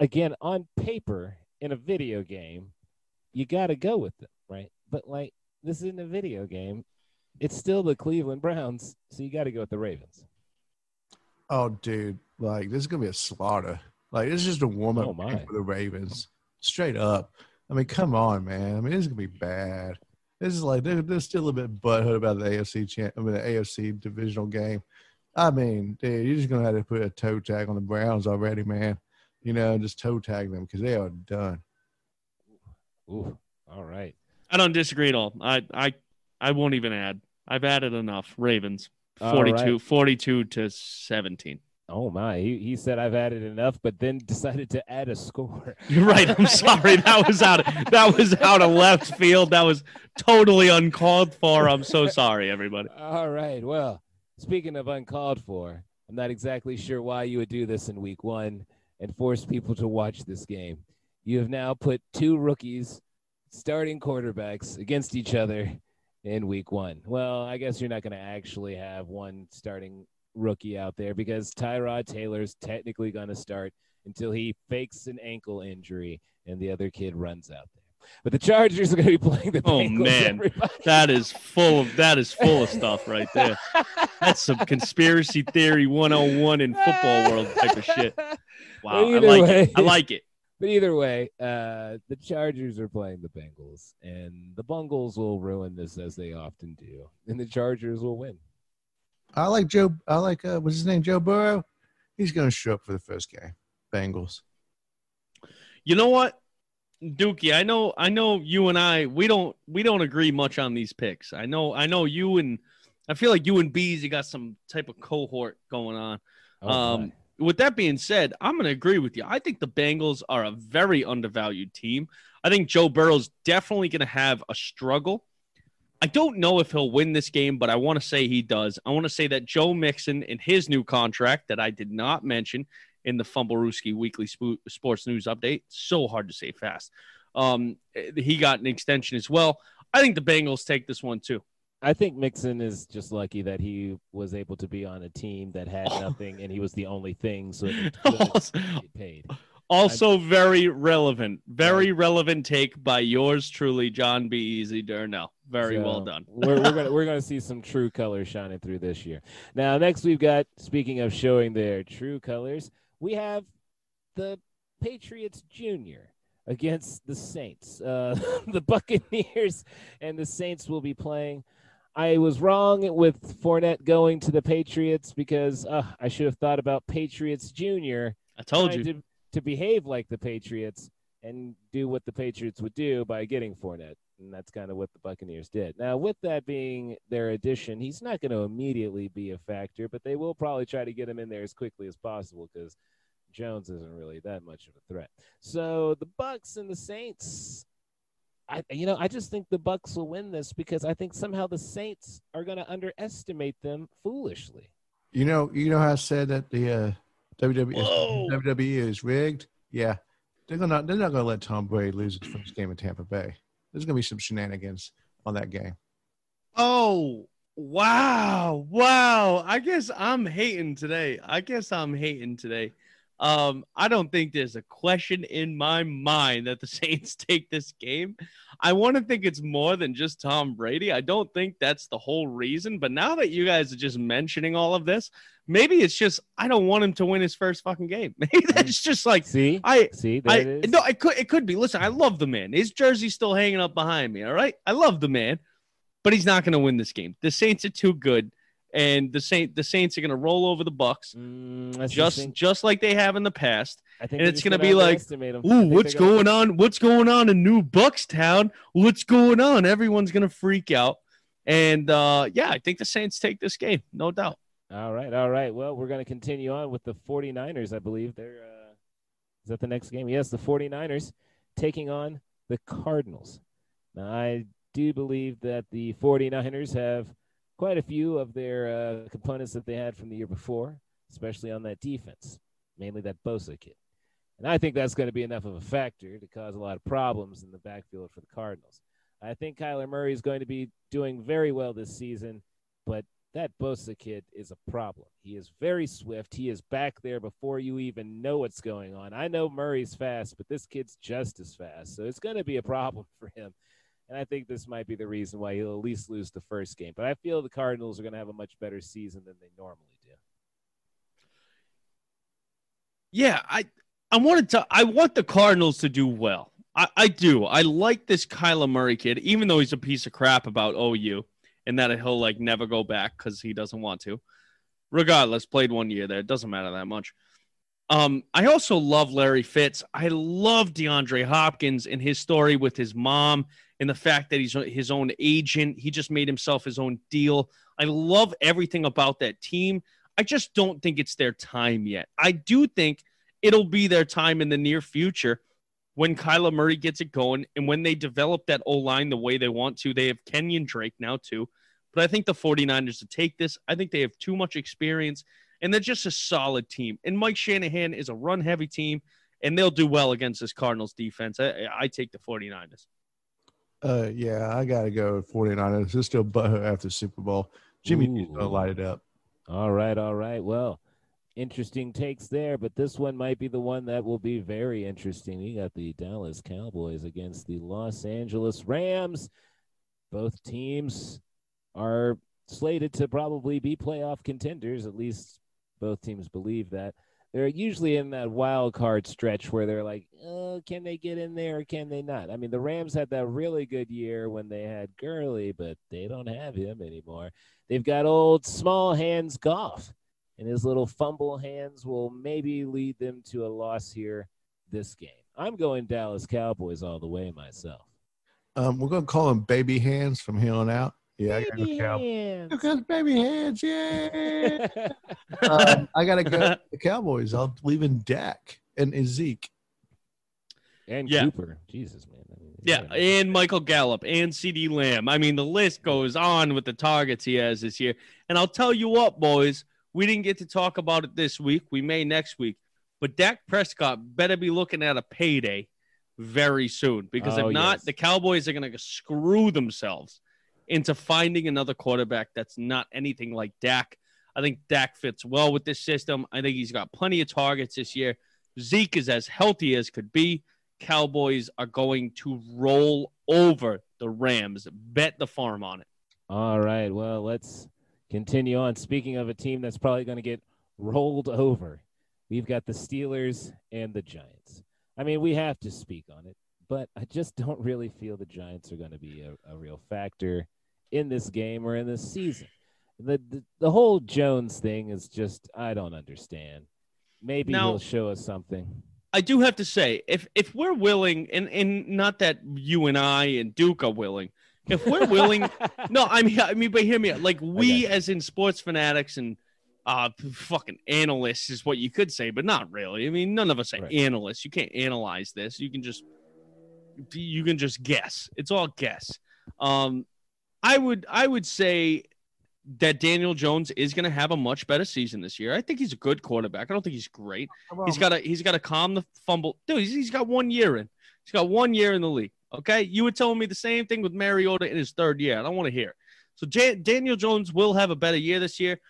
again on paper in a video game, you got to go with them, right? But like this isn't a video game; it's still the Cleveland Browns, so you got to go with the Ravens. Oh, dude, like this is gonna be a slaughter. Like this is just a warm up Oh, for the Ravens, straight up. I mean, come on, man. I mean, this is gonna be bad. This is like they're, they're still a bit butthurt about the AFC champ. I mean, the AFC divisional game. I mean, dude, you're just gonna have to put a toe tag on the Browns already, man. You know, just toe tag them because they are done. Ooh, all right. I don't disagree at all. I, I, I won't even add. I've added enough. Ravens, All 42, right. 42 to 17. Oh my, he, he said I've added enough, but then decided to add a score. You're right. I'm sorry. That was out. That was out of left field. That was totally uncalled for. I'm so sorry, everybody. All right. Well, speaking of uncalled for, I'm not exactly sure why you would do this in week one and force people to watch this game. You have now put two rookies, starting quarterbacks, against each other in week one. Well, I guess you're not going to actually have one starting rookie out there because Tyrod Taylor's technically going to start until he fakes an ankle injury and the other kid runs out there. But the Chargers are going to be playing the Oh, Bengals, man. everybody. That is full of that is full of stuff right there. That's some conspiracy theory 101 in football world type of shit. Wow, I like way. it. I like it. But either way, uh, the Chargers are playing the Bengals, and the Bungles will ruin this as they often do, and the Chargers will win. I like Joe. I like uh, what's his name? Joe Burrow. He's gonna show up for the first game. Bengals. You know what, Dookie? I know, I know. You and I, we don't, we don't agree much on these picks. I know, I know. You and I feel like you and Bees, you got some type of cohort going on. Oh, Um, my. With that being said, I'm going to agree with you. I think the Bengals are a very undervalued team. I think Joe Burrow's definitely going to have a struggle. I don't know if he'll win this game, but I want to say he does. I want to say that Joe Mixon in his new contract that I did not mention in the Fumblerooski Weekly Spo- Sports News Update. So hard to say fast. Um, he got an extension as well. I think the Bengals take this one too. I think Mixon is just lucky that he was able to be on a team that had nothing, and he was the only thing, so it could get paid. Also, very relevant, very relevant take by yours truly, Jon B. Easy Durnell. Very So, well done. we're, we're gonna we're gonna see some true colors shining through this year. Now, next we've got speaking of showing their true colors, we have the Patriots Junior against the Saints. Uh, the Buccaneers and the Saints will be playing. I was wrong with Fournette going to the Patriots because uh, I should have thought about Patriots Junior I told you. to, to behave like the Patriots and do what the Patriots would do by getting Fournette. And that's kind of what the Buccaneers did. Now, with that being their addition, he's not going to immediately be a factor, but they will probably try to get him in there as quickly as possible because Jones isn't really that much of a threat. So the Bucks and the Saints, I you know I just think the Bucks will win this because I think somehow the Saints are going to underestimate them foolishly. You know, you know how I said that the uh, WWE, Whoa. WWE is rigged. Yeah, they're gonna they're not gonna let Tom Brady lose his first game in Tampa Bay. There's gonna be some shenanigans on that game. Oh, wow. Wow. I guess I'm hating today. I guess I'm hating today. Um, I don't think there's a question in my mind that the Saints take this game. I want to think it's more than just Tom Brady. I don't think that's the whole reason. But now that you guys are just mentioning all of this, maybe it's just I don't want him to win his first fucking game. Maybe that's just like see, I see. I no, it could it could be. Listen, I love the man. His jersey's still hanging up behind me. All right, I love the man, but he's not going to win this game. The Saints are too good and the Saint the Saints are going to roll over the Bucks mm, just just like they have in the past. I think and it's going to be like, ooh, what's going on? What's going on in New Buckstown? What's going on? Everyone's going to freak out. And uh, yeah, I think the Saints take this game, no doubt. All right, all right. Well, we're going to continue on with the 49ers, I believe. They're uh, is that the next game? Yes, the 49ers taking on the Cardinals. Now, I do believe that the 49ers have quite a few of their uh, components that they had from the year before, especially on that defense, mainly that Bosa kid. And I think that's going to be enough of a factor to cause a lot of problems in the backfield for the Cardinals. I think Kyler Murray is going to be doing very well this season, but that Bosa kid is a problem. He is very swift. He is back there before you even know what's going on. I know Murray's fast, but this kid's just as fast. So it's going to be a problem for him. And I think this might be the reason why he'll at least lose the first game. But I feel the Cardinals are going to have a much better season than they normally do. Yeah, I I wanted to I want the Cardinals to do well. I, I do. I like this Kyler Murray kid, even though he's a piece of crap about OU and that he'll like never go back because he doesn't want to. Regardless, played one year there. It doesn't matter that much. Um, I also love Larry Fitz. I love DeAndre Hopkins and his story with his mom and the fact that he's his own agent. He just made himself his own deal. I love everything about that team. I just don't think it's their time yet. I do think it'll be their time in the near future when Kyler Murray gets it going and when they develop that O line the way they want to. They have Kenyan Drake now, too. But I think the 49ers to take this, I think they have too much experience and they're just a solid team. And Mike Shanahan is a run heavy team and they'll do well against this Cardinals defense. I, I take the 49ers. Uh, yeah, I got to go 49ers. It's still after Super Bowl. Jimmy Ooh. going to light it up. All right, all right. Well, interesting takes there, but this one might be the one that will be very interesting. We got the Dallas Cowboys against the Los Angeles Rams. Both teams are slated to probably be playoff contenders. At least both teams believe that they're usually in that wild card stretch where they're like, oh, can they get in there or can they not? I mean, the Rams had that really good year when they had Gurley, but they don't have him anymore. They've got old small hands Goff, and his little fumble hands will maybe lead them to a loss here this game. I'm going Dallas Cowboys all the way myself. Um, we're going to call them baby hands from here on out. Yeah, baby I gotta go hands. Because baby hands, yeah. um, I gotta go the Cowboys. I'll leave in Dak and Zeke. And yeah. Cooper. Jesus, man. I mean, yeah, yeah, and Michael Gallup and CeeDee Lamb. I mean, the list goes on with the targets he has this year. And I'll tell you what, boys, we didn't get to talk about it this week. We may next week. But Dak Prescott better be looking at a payday very soon because oh, if not, yes. the Cowboys are going to screw themselves into finding another quarterback that's not anything like Dak. I think Dak fits well with this system. I think he's got plenty of targets this year. Zeke is as healthy as could be. Cowboys are going to roll over the Rams. Bet the farm on it. All right. Well, let's continue on. Speaking of a team that's probably going to get rolled over, we've got the Steelers and the Giants. I mean, we have to speak on it, but I just don't really feel the Giants are going to be a, a real factor in this game or in this season. The, the, the whole Jones thing is just I don't understand. Maybe now, he'll show us something. I do have to say, if if we're willing, and and not that you and I and Duke are willing, if we're willing, no, I mean, I mean, but hear me out. Like we, as in sports fanatics and uh, fucking analysts, is what you could say, but not really. I mean, none of us are right. analysts. You can't analyze this. You can just you can just guess. It's all guess. Um, I would I would say that Daniel Jones is going to have a much better season this year. I think he's a good quarterback. I don't think he's great. He's got to he's got to calm the fumble. Dude, he's, he's got one year in. He's got one year in the league. Okay, you were telling me the same thing with Mariota in his third year. I don't want to hear. So J- Daniel Jones will have a better year this year,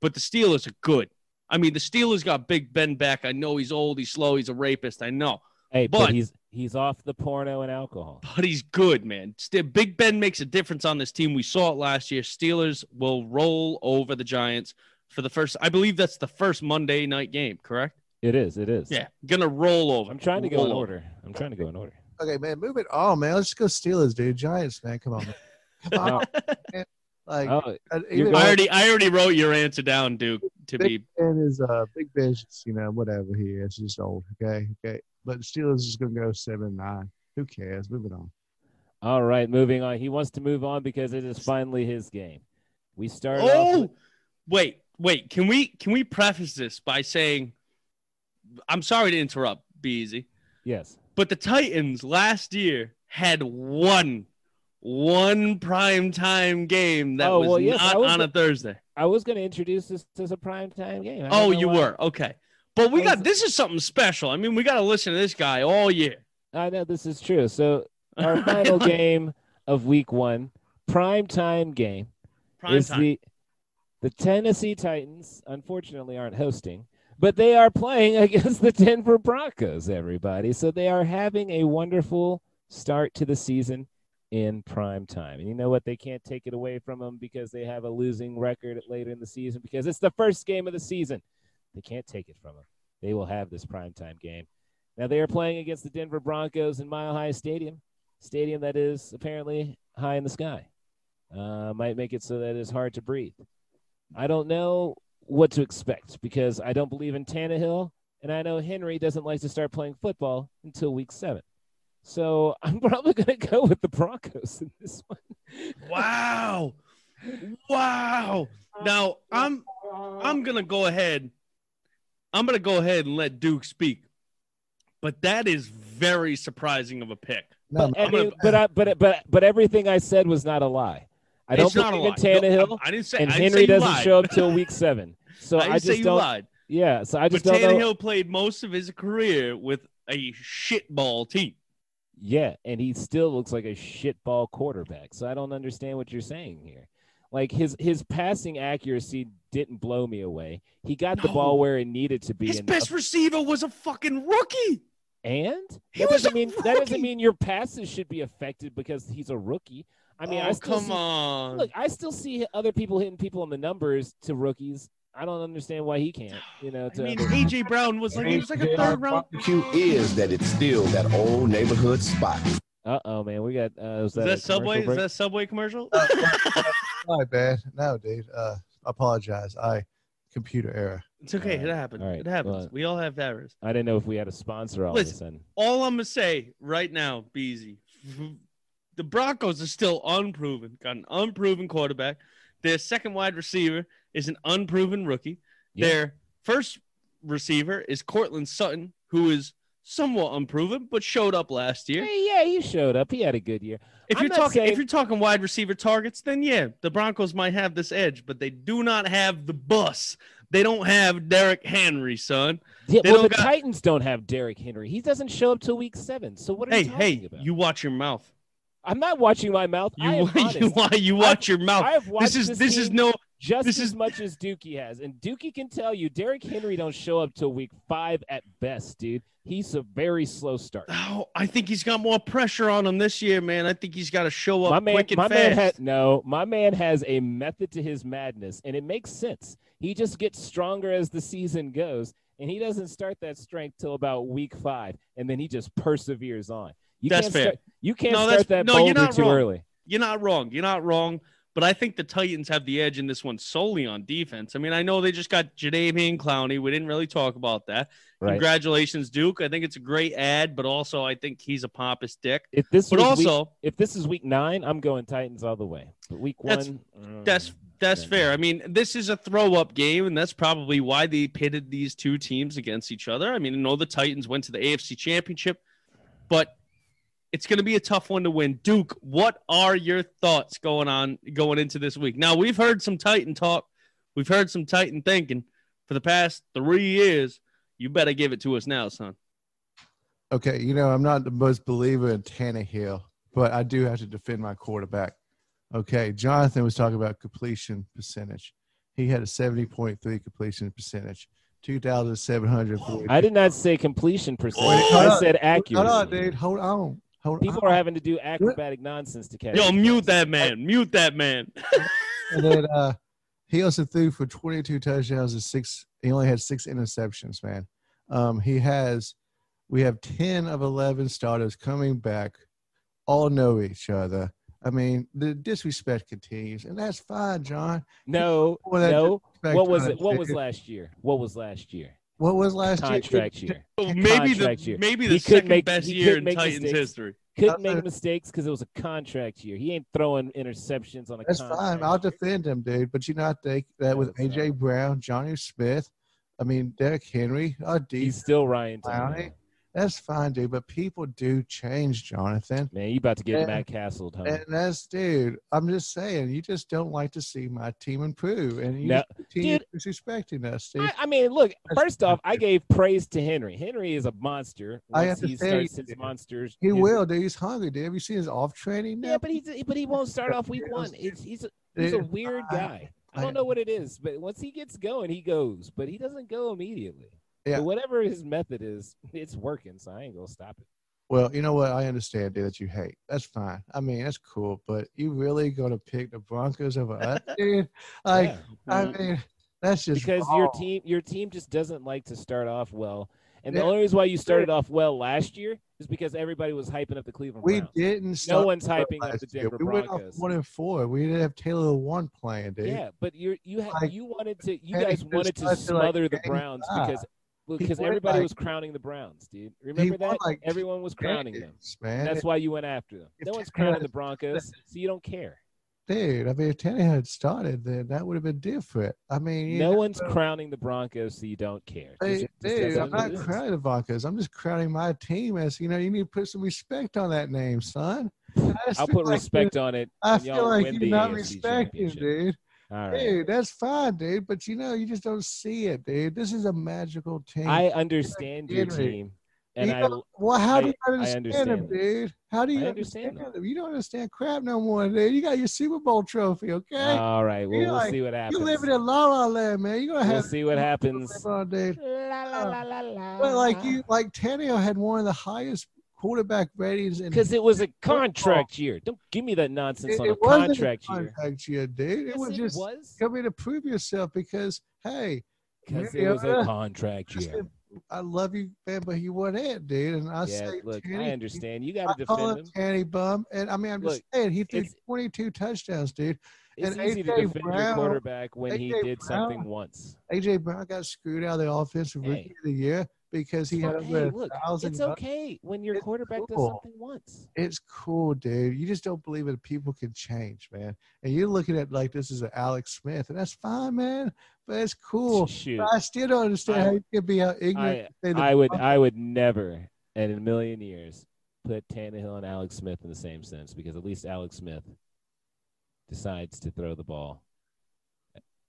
but the Steelers are good. I mean, the Steelers got Big Ben back. I know he's old, he's slow, he's a rapist. I know. Hey, but, but he's he's off the porno and alcohol. But he's good, man. Still, Big Ben makes a difference on this team. We saw it last year. Steelers will roll over the Giants for the first. I believe that's the first Monday night game. Correct? It is. It is. Yeah, gonna roll over. I'm trying to roll go in order. I'm trying to go in order. Okay, man, move it on, man. Let's just go Steelers, dude. Giants, man. Come on, man. Come on. man. Like, oh, uh, I already, I already wrote your answer down, Duke. To Big be Ben is uh, Big Ben's, you know, whatever he is, just old. Okay, okay. But Steelers is going to go seven nine. Who cares? Moving on. All right, moving on. He wants to move on because it is finally his game. We start. Oh, with- wait, wait. Can we can we preface this by saying, I'm sorry to interrupt. Be easy. Yes. But the Titans last year had one one prime time game that oh, was well, yes, not was, on a Thursday. I was going to introduce this as a prime time game. Oh, you why. were okay, but we got this is something special. I mean, we got to listen to this guy all year. I know this is true. So our final game of Week One, prime time game, prime is time. the the Tennessee Titans. Unfortunately, aren't hosting but they are playing against the Denver Broncos, everybody. So they are having a wonderful start to the season in prime time. And you know what? They can't take it away from them because they have a losing record later in the season because it's the first game of the season. They can't take it from them. They will have this prime time game. Now they are playing against the Denver Broncos in Mile High Stadium, stadium that is apparently high in the sky. Uh, might make it so that it's hard to breathe. I don't know what to expect because I don't believe in Tannehill, and I know Henry doesn't like to start playing football until week seven. So I'm probably going to go with the Broncos in this one. wow, wow. Now I'm I'm going to go ahead. I'm going to go ahead and let Duke speak, but that is very surprising of a pick. No, but, I mean, but, I, but but but everything I said was not a lie. I don't believe in Tannehill. No, I didn't say. And Henry doesn't lied. show up till week seven. So I, I just don't. Lied. Yeah, so I just but don't Tannehill know. played most of his career with a shitball team. Yeah, and he still looks like a shitball quarterback. So I don't understand what you're saying here. Like his his passing accuracy didn't blow me away. He got no. the ball where it needed to be. His best receiver was a fucking rookie. And he that doesn't mean rookie. that doesn't mean your passes should be affected because he's a rookie. I mean, oh, I still come see, on. Look, I still see other people hitting people in the numbers to rookies. I don't understand why he can't. You know, to I mean, AJ Brown was like he was like a third round. Barbecue is that it's still that old neighborhood spot. Uh oh, man, we got. Uh, is that, is that Subway? Break? Is that Subway commercial? my bad. No, dude. Uh, apologize. I computer error. It's okay. It happens. Right. It happens. Well, we all have errors. I didn't know if we had a sponsor all Listen, of a sudden. All I'm gonna say right now, Beezy, the Broncos are still unproven. Got an unproven quarterback. Their second wide receiver is an unproven rookie. Yeah. Their first receiver is Courtland Sutton, who is somewhat unproven, but showed up last year. Hey, yeah, he showed up. He had a good year. If I'm you're talking, saying... if you're talking wide receiver targets, then yeah, the Broncos might have this edge, but they do not have the bus. They don't have Derrick Henry, son. Yeah, well, the got... Titans don't have Derrick Henry. He doesn't show up till week seven. So what are hey, you talking hey, about? you watch your mouth. I'm not watching my mouth. You, you, you watch your mouth. this is this, this is no just this as is... much as Dookie has. And Dookie can tell you Derrick Henry don't show up till week five at best, dude. He's a very slow start. Oh, I think he's got more pressure on him this year, man. I think he's got to show up my man, quick and my fast. Man has, no, my man has a method to his madness, and it makes sense. He just gets stronger as the season goes, and he doesn't start that strength till about week five, and then he just perseveres on. You that's can't fair. Start, you can't no, start that no, boulder you're not too wrong. early. You're not wrong. You're not wrong. But I think the Titans have the edge in this one solely on defense. I mean, I know they just got Jadeveon Clowney. We didn't really talk about that. Right. Congratulations, Duke. I think it's a great ad, but also I think he's a pompous dick. If this but also week, if this is week nine, I'm going Titans all the way. But week that's, one, mm, that's that's fair. I mean, this is a throw up game, and that's probably why they pitted these two teams against each other. I mean, I know the Titans went to the AFC Championship, but it's going to be a tough one to win. Duke, what are your thoughts going on going into this week? Now, we've heard some Titan talk. We've heard some Titan thinking for the past three years. You better give it to us now, son. Okay, you know, I'm not the most believer in Tannehill, but I do have to defend my quarterback. Okay, Jonathan was talking about completion percentage. He had a 70.3 completion percentage. 2,740. I did not say completion percentage. hold I said accuracy. Hold on, dude. Hold on. Hold People on. are having to do acrobatic nonsense to catch. Yo, these mute that man. Mute that man. And then uh, he also threw for 22 touchdowns and six. He only had six interceptions, man. Um, he has, we have 10 of 11 starters coming back, all know each other. I mean, the disrespect continues, and that's fine, Jon. No, no. What was it? What was last year? What was last year? What was last year? Contract year. Oh, maybe the year. maybe the couldn't second make- best year in Titans mistakes. history. Couldn't uh-uh. make mistakes because it was a contract year. He ain't throwing interceptions on a That's contract. fine. I'll year. defend him, dude. But you know, I think that with AJ Brown, Jonnu Smith, I mean, Derrick Henry, our He's still Ryan Clowney. That's fine, dude. But people do change, Jonathan. Man, you about to get And- Matt Castled, huh? And that's, dude, I'm just saying, you just don't like to see my team improve. And you just continue dude, disrespecting us, dude. I, I mean, look. That's First off, I gave praise to Henry. Henry is a monster. I Once he understand, starts his monsters, he will, dude. He's hungry, dude. Have you seen his off training now? Yeah, but he's but he won't start off week one. It's, he's a, he's a weird guy. I I- don't know what it is, but once he gets going, he goes. But he doesn't go immediately. Yeah. But whatever his method is, it's working. So I ain't gonna stop it. Well, you know what? I understand, dude, that you hate. That's fine. I mean, that's cool. But you really gonna pick the Broncos over us, dude? Like, Yeah. I mean, that's just because your team your team just doesn't like to start off well. And Yeah. the only reason why you started off well last year is because everybody was hyping up the Cleveland We Browns. didn't. start one's hyping up the year. Denver We went off Broncos. one and four. We didn't have Taylor one playing, dude. Yeah, but you you had Like, you wanted to you guys wanted to started, like, smother the Browns because because everybody like- was crowning the Browns, dude. Remember that? like, Everyone was crowning them. Man. That's why you went after them. No one's crowning the Broncos, so you don't care. dude. I mean, if Tannehill had started, then that would have been different. I mean, No know, one's uh, crowning the Broncos, so you don't care. Hey, dude, I'm not crowning the Broncos. I'm just crowning my team as you know. You need to put some respect on that name, son. I'll put like respect you- on it. I feel like you're not AFC respecting, dude. All right. Dude, that's fine, dude. But you know, you just don't see it, dude. This is a magical team. I understand your Henry. team, and You I well, how do you understand, understand him, that. dude? How do you I understand understand him? You don't understand crap no more, dude. You got your Super Bowl trophy, okay? all right. Well, You're we'll like- see what happens. you happens. living in La La Land, man. You're gonna have. We'll see what happens. on, dude. La, la, uh, la, la, la. But like you, like Tannehill had one of the highest quarterback ratings in because it was a contract oh. year. Don't give me that nonsense it, on a it wasn't contract a year. contract year, dude. It Yes, was it just was coming to prove yourself because hey, because it was a contract year. I love you, man, but he wasn't it, dude. And I Yeah, say, look, I understand. You got to defend him. Tanny Bum, and I mean, I'm just Look, saying he threw 22 touchdowns, dude. It's and easy to AJ defend your quarterback when he did Brown- something once. AJ Brown got screwed out of the offensive Hey. rookie of the year because he had fine. over Hey, a look, thousand. it's okay when your It's quarterback does something once. It's cool, dude. You just don't believe that people can change, man. And you're looking at like this is an Alex Smith, and that's fine, man. But it's cool. Shoot, But I still don't understand I- how you can be how ignorant. and say I would, I would never, and in a million years, put Tannehill and Alex Smith in the same sense because at least Alex Smith decides to throw the ball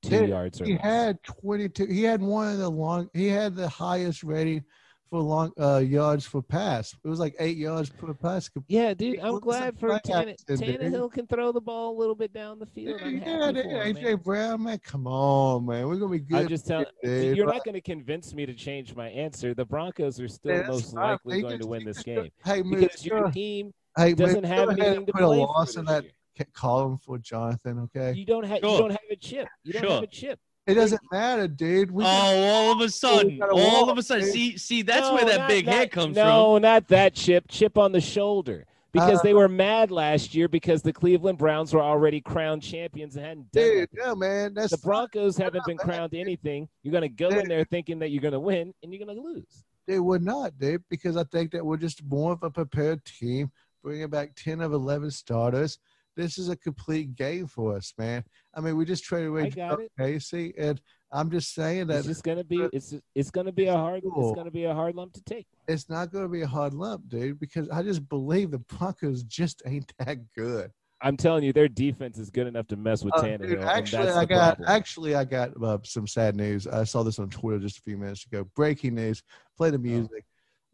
two Dude, yards or he less. had 22. He had one of the long. He had the highest rating for long uh, yards for pass. It was like eight yards per pass. Yeah, dude, I'm was a glad for play Tanne- Tannehill can throw the ball a little bit down the field. I'm Yeah, happy him, AJ man. Brown, man, come on, man. We're gonna be good. I'm just telling. dude. You're not going to convince me to change my answer. The Broncos are still Man, that's most fine. likely They going just- to win this just- game Hey, man, because your team hey, man, doesn't go have ahead anything to put a play loss for in that year. Ca- column for Jonathan. Okay, You don't have. Sure. You don't have a chip. You don't Sure. have a chip. it doesn't matter, dude. We Oh, got- all of a sudden, all walk, of a sudden. dude. See, see, that's No, where that not big that- head comes from. No, not that chip. Chip on the shoulder. Because Uh, they were mad last year because the Cleveland Browns were already crowned champions and hadn't done dude, nothing. no, man. That's The Broncos haven't been crowned dude. anything. You're going to go in there thinking that you're going to win, and you're going to lose. They would not, dude, because I think that we're just more of a prepared team, bringing back 10 of 11 starters. This is a complete game for us, man. I mean, we just traded away I got Joe it. Casey, and I'm just saying that It's just to be. It's it's going to be a hard. It's going to be a hard lump to take. it's not going to be a hard lump, dude, because I just believe the Broncos just ain't that good. I'm telling you, their defense is good enough to mess with Uh, Tannehill. dude, actually, I got problem. actually I got uh, some sad news. I saw this on Twitter just a few minutes ago. Breaking news: Play the music.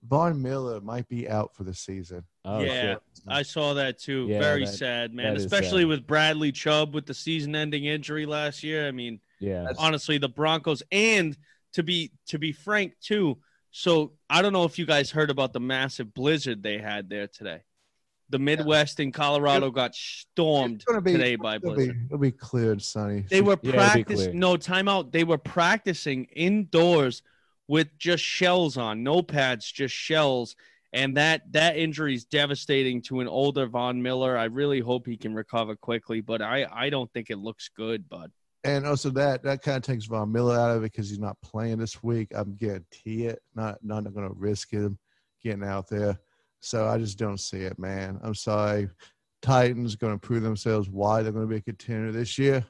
Von Miller might be out for the season. Oh, yeah, shit. I saw that too. Yeah, Very that- sad, man. Especially sad. with Bradley Chubb with the season-ending injury last year. I mean, Yeah. Honestly, the Broncos and to be to be frank too. So I don't know if you guys heard about the massive blizzard they had there today. The Midwest yeah. in Colorado got stormed be, today by it'll blizzard. Be, it'll be cleared, Sonny. They were yeah, practicing. No timeout. They were practicing indoors with just shells on, no pads, just shells. And that that injury is devastating to an older Von Miller. I really hope he can recover quickly, but I I don't think it looks good, bud. And also that that kind of takes Von Miller out of it because he's not playing this week. I'm guarantee it. Not not going to risk him getting out there. So I just don't see it, man. I'm sorry. Titans going to prove themselves why they're going to be a contender this year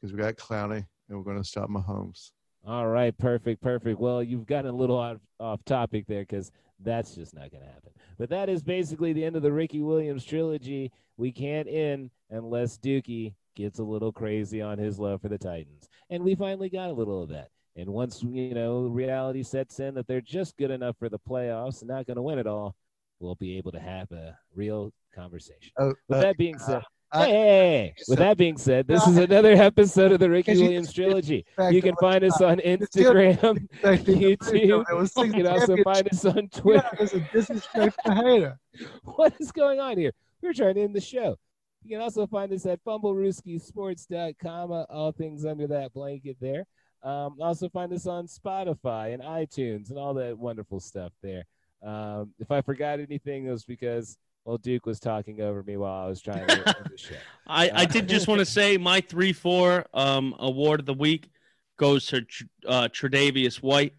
because we got Clowney and we're going to stop Mahomes. All right, perfect, perfect. Well, you've gotten a little off, off topic there because that's just not going to happen. But that is basically the end of the Ricky Williams trilogy. We can't end unless Dookie gets a little crazy on his love for the Titans. And we finally got a little of that. And once, you know, reality sets in that they're just good enough for the playoffs and not going to win it all, we'll be able to have a real conversation. Uh, With uh, that being said, uh, hey, so, with that being said, this is another episode of the Ricky Williams trilogy. You can find us on Instagram, YouTube. You can also find us on Twitter. What is going on here? We're trying to end the show. You can also find us at fumblerooskiesports.com, all things under that blanket there. Um, also find us on Spotify and iTunes and all that wonderful stuff there. Um, if I forgot anything, it was because well, Duke was talking over me while I was trying to. I, I did just want to say my three four um, award of the week goes to uh, Tre'Davious White,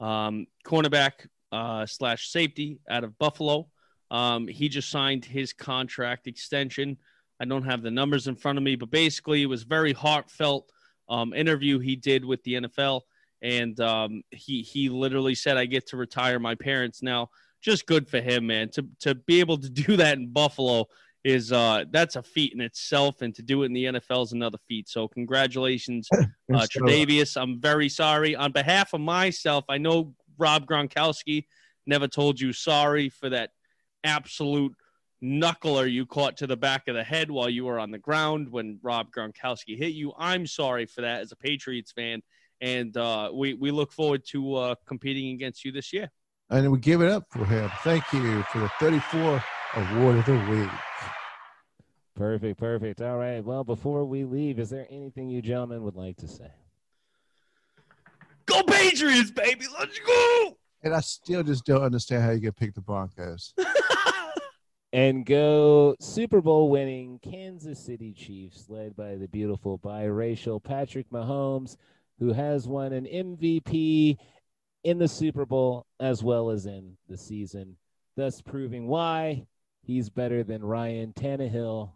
um, cornerback uh, slash safety out of Buffalo. Um, he just signed his contract extension. I don't have the numbers in front of me, but basically, it was very heartfelt um, interview he did with the NFL, and um, he he literally said, "I get to retire my parents now." Just good for him, man. To to be able to do that in Buffalo is uh that's a feat in itself, and to do it in the NFL is another feat. So congratulations, uh, Tre'Davious. I'm very sorry on behalf of myself. I know Rob Gronkowski never told you sorry for that absolute knuckler you caught to the back of the head while you were on the ground when Rob Gronkowski hit you. I'm sorry for that as a Patriots fan, and uh, we we look forward to uh, competing against you this year. And we give it up for him. Thank you for the 34 award of the week. Perfect, perfect. All right. Well, before we leave, is there anything you gentlemen would like to say? Go Patriots, baby! Let's go. And I still just don't understand how you get pick the Broncos. and go Super Bowl winning Kansas City Chiefs, led by the beautiful biracial Patrick Mahomes, who has won an MVP in the Super Bowl as well as in the season, thus proving why he's better than Ryan Tannehill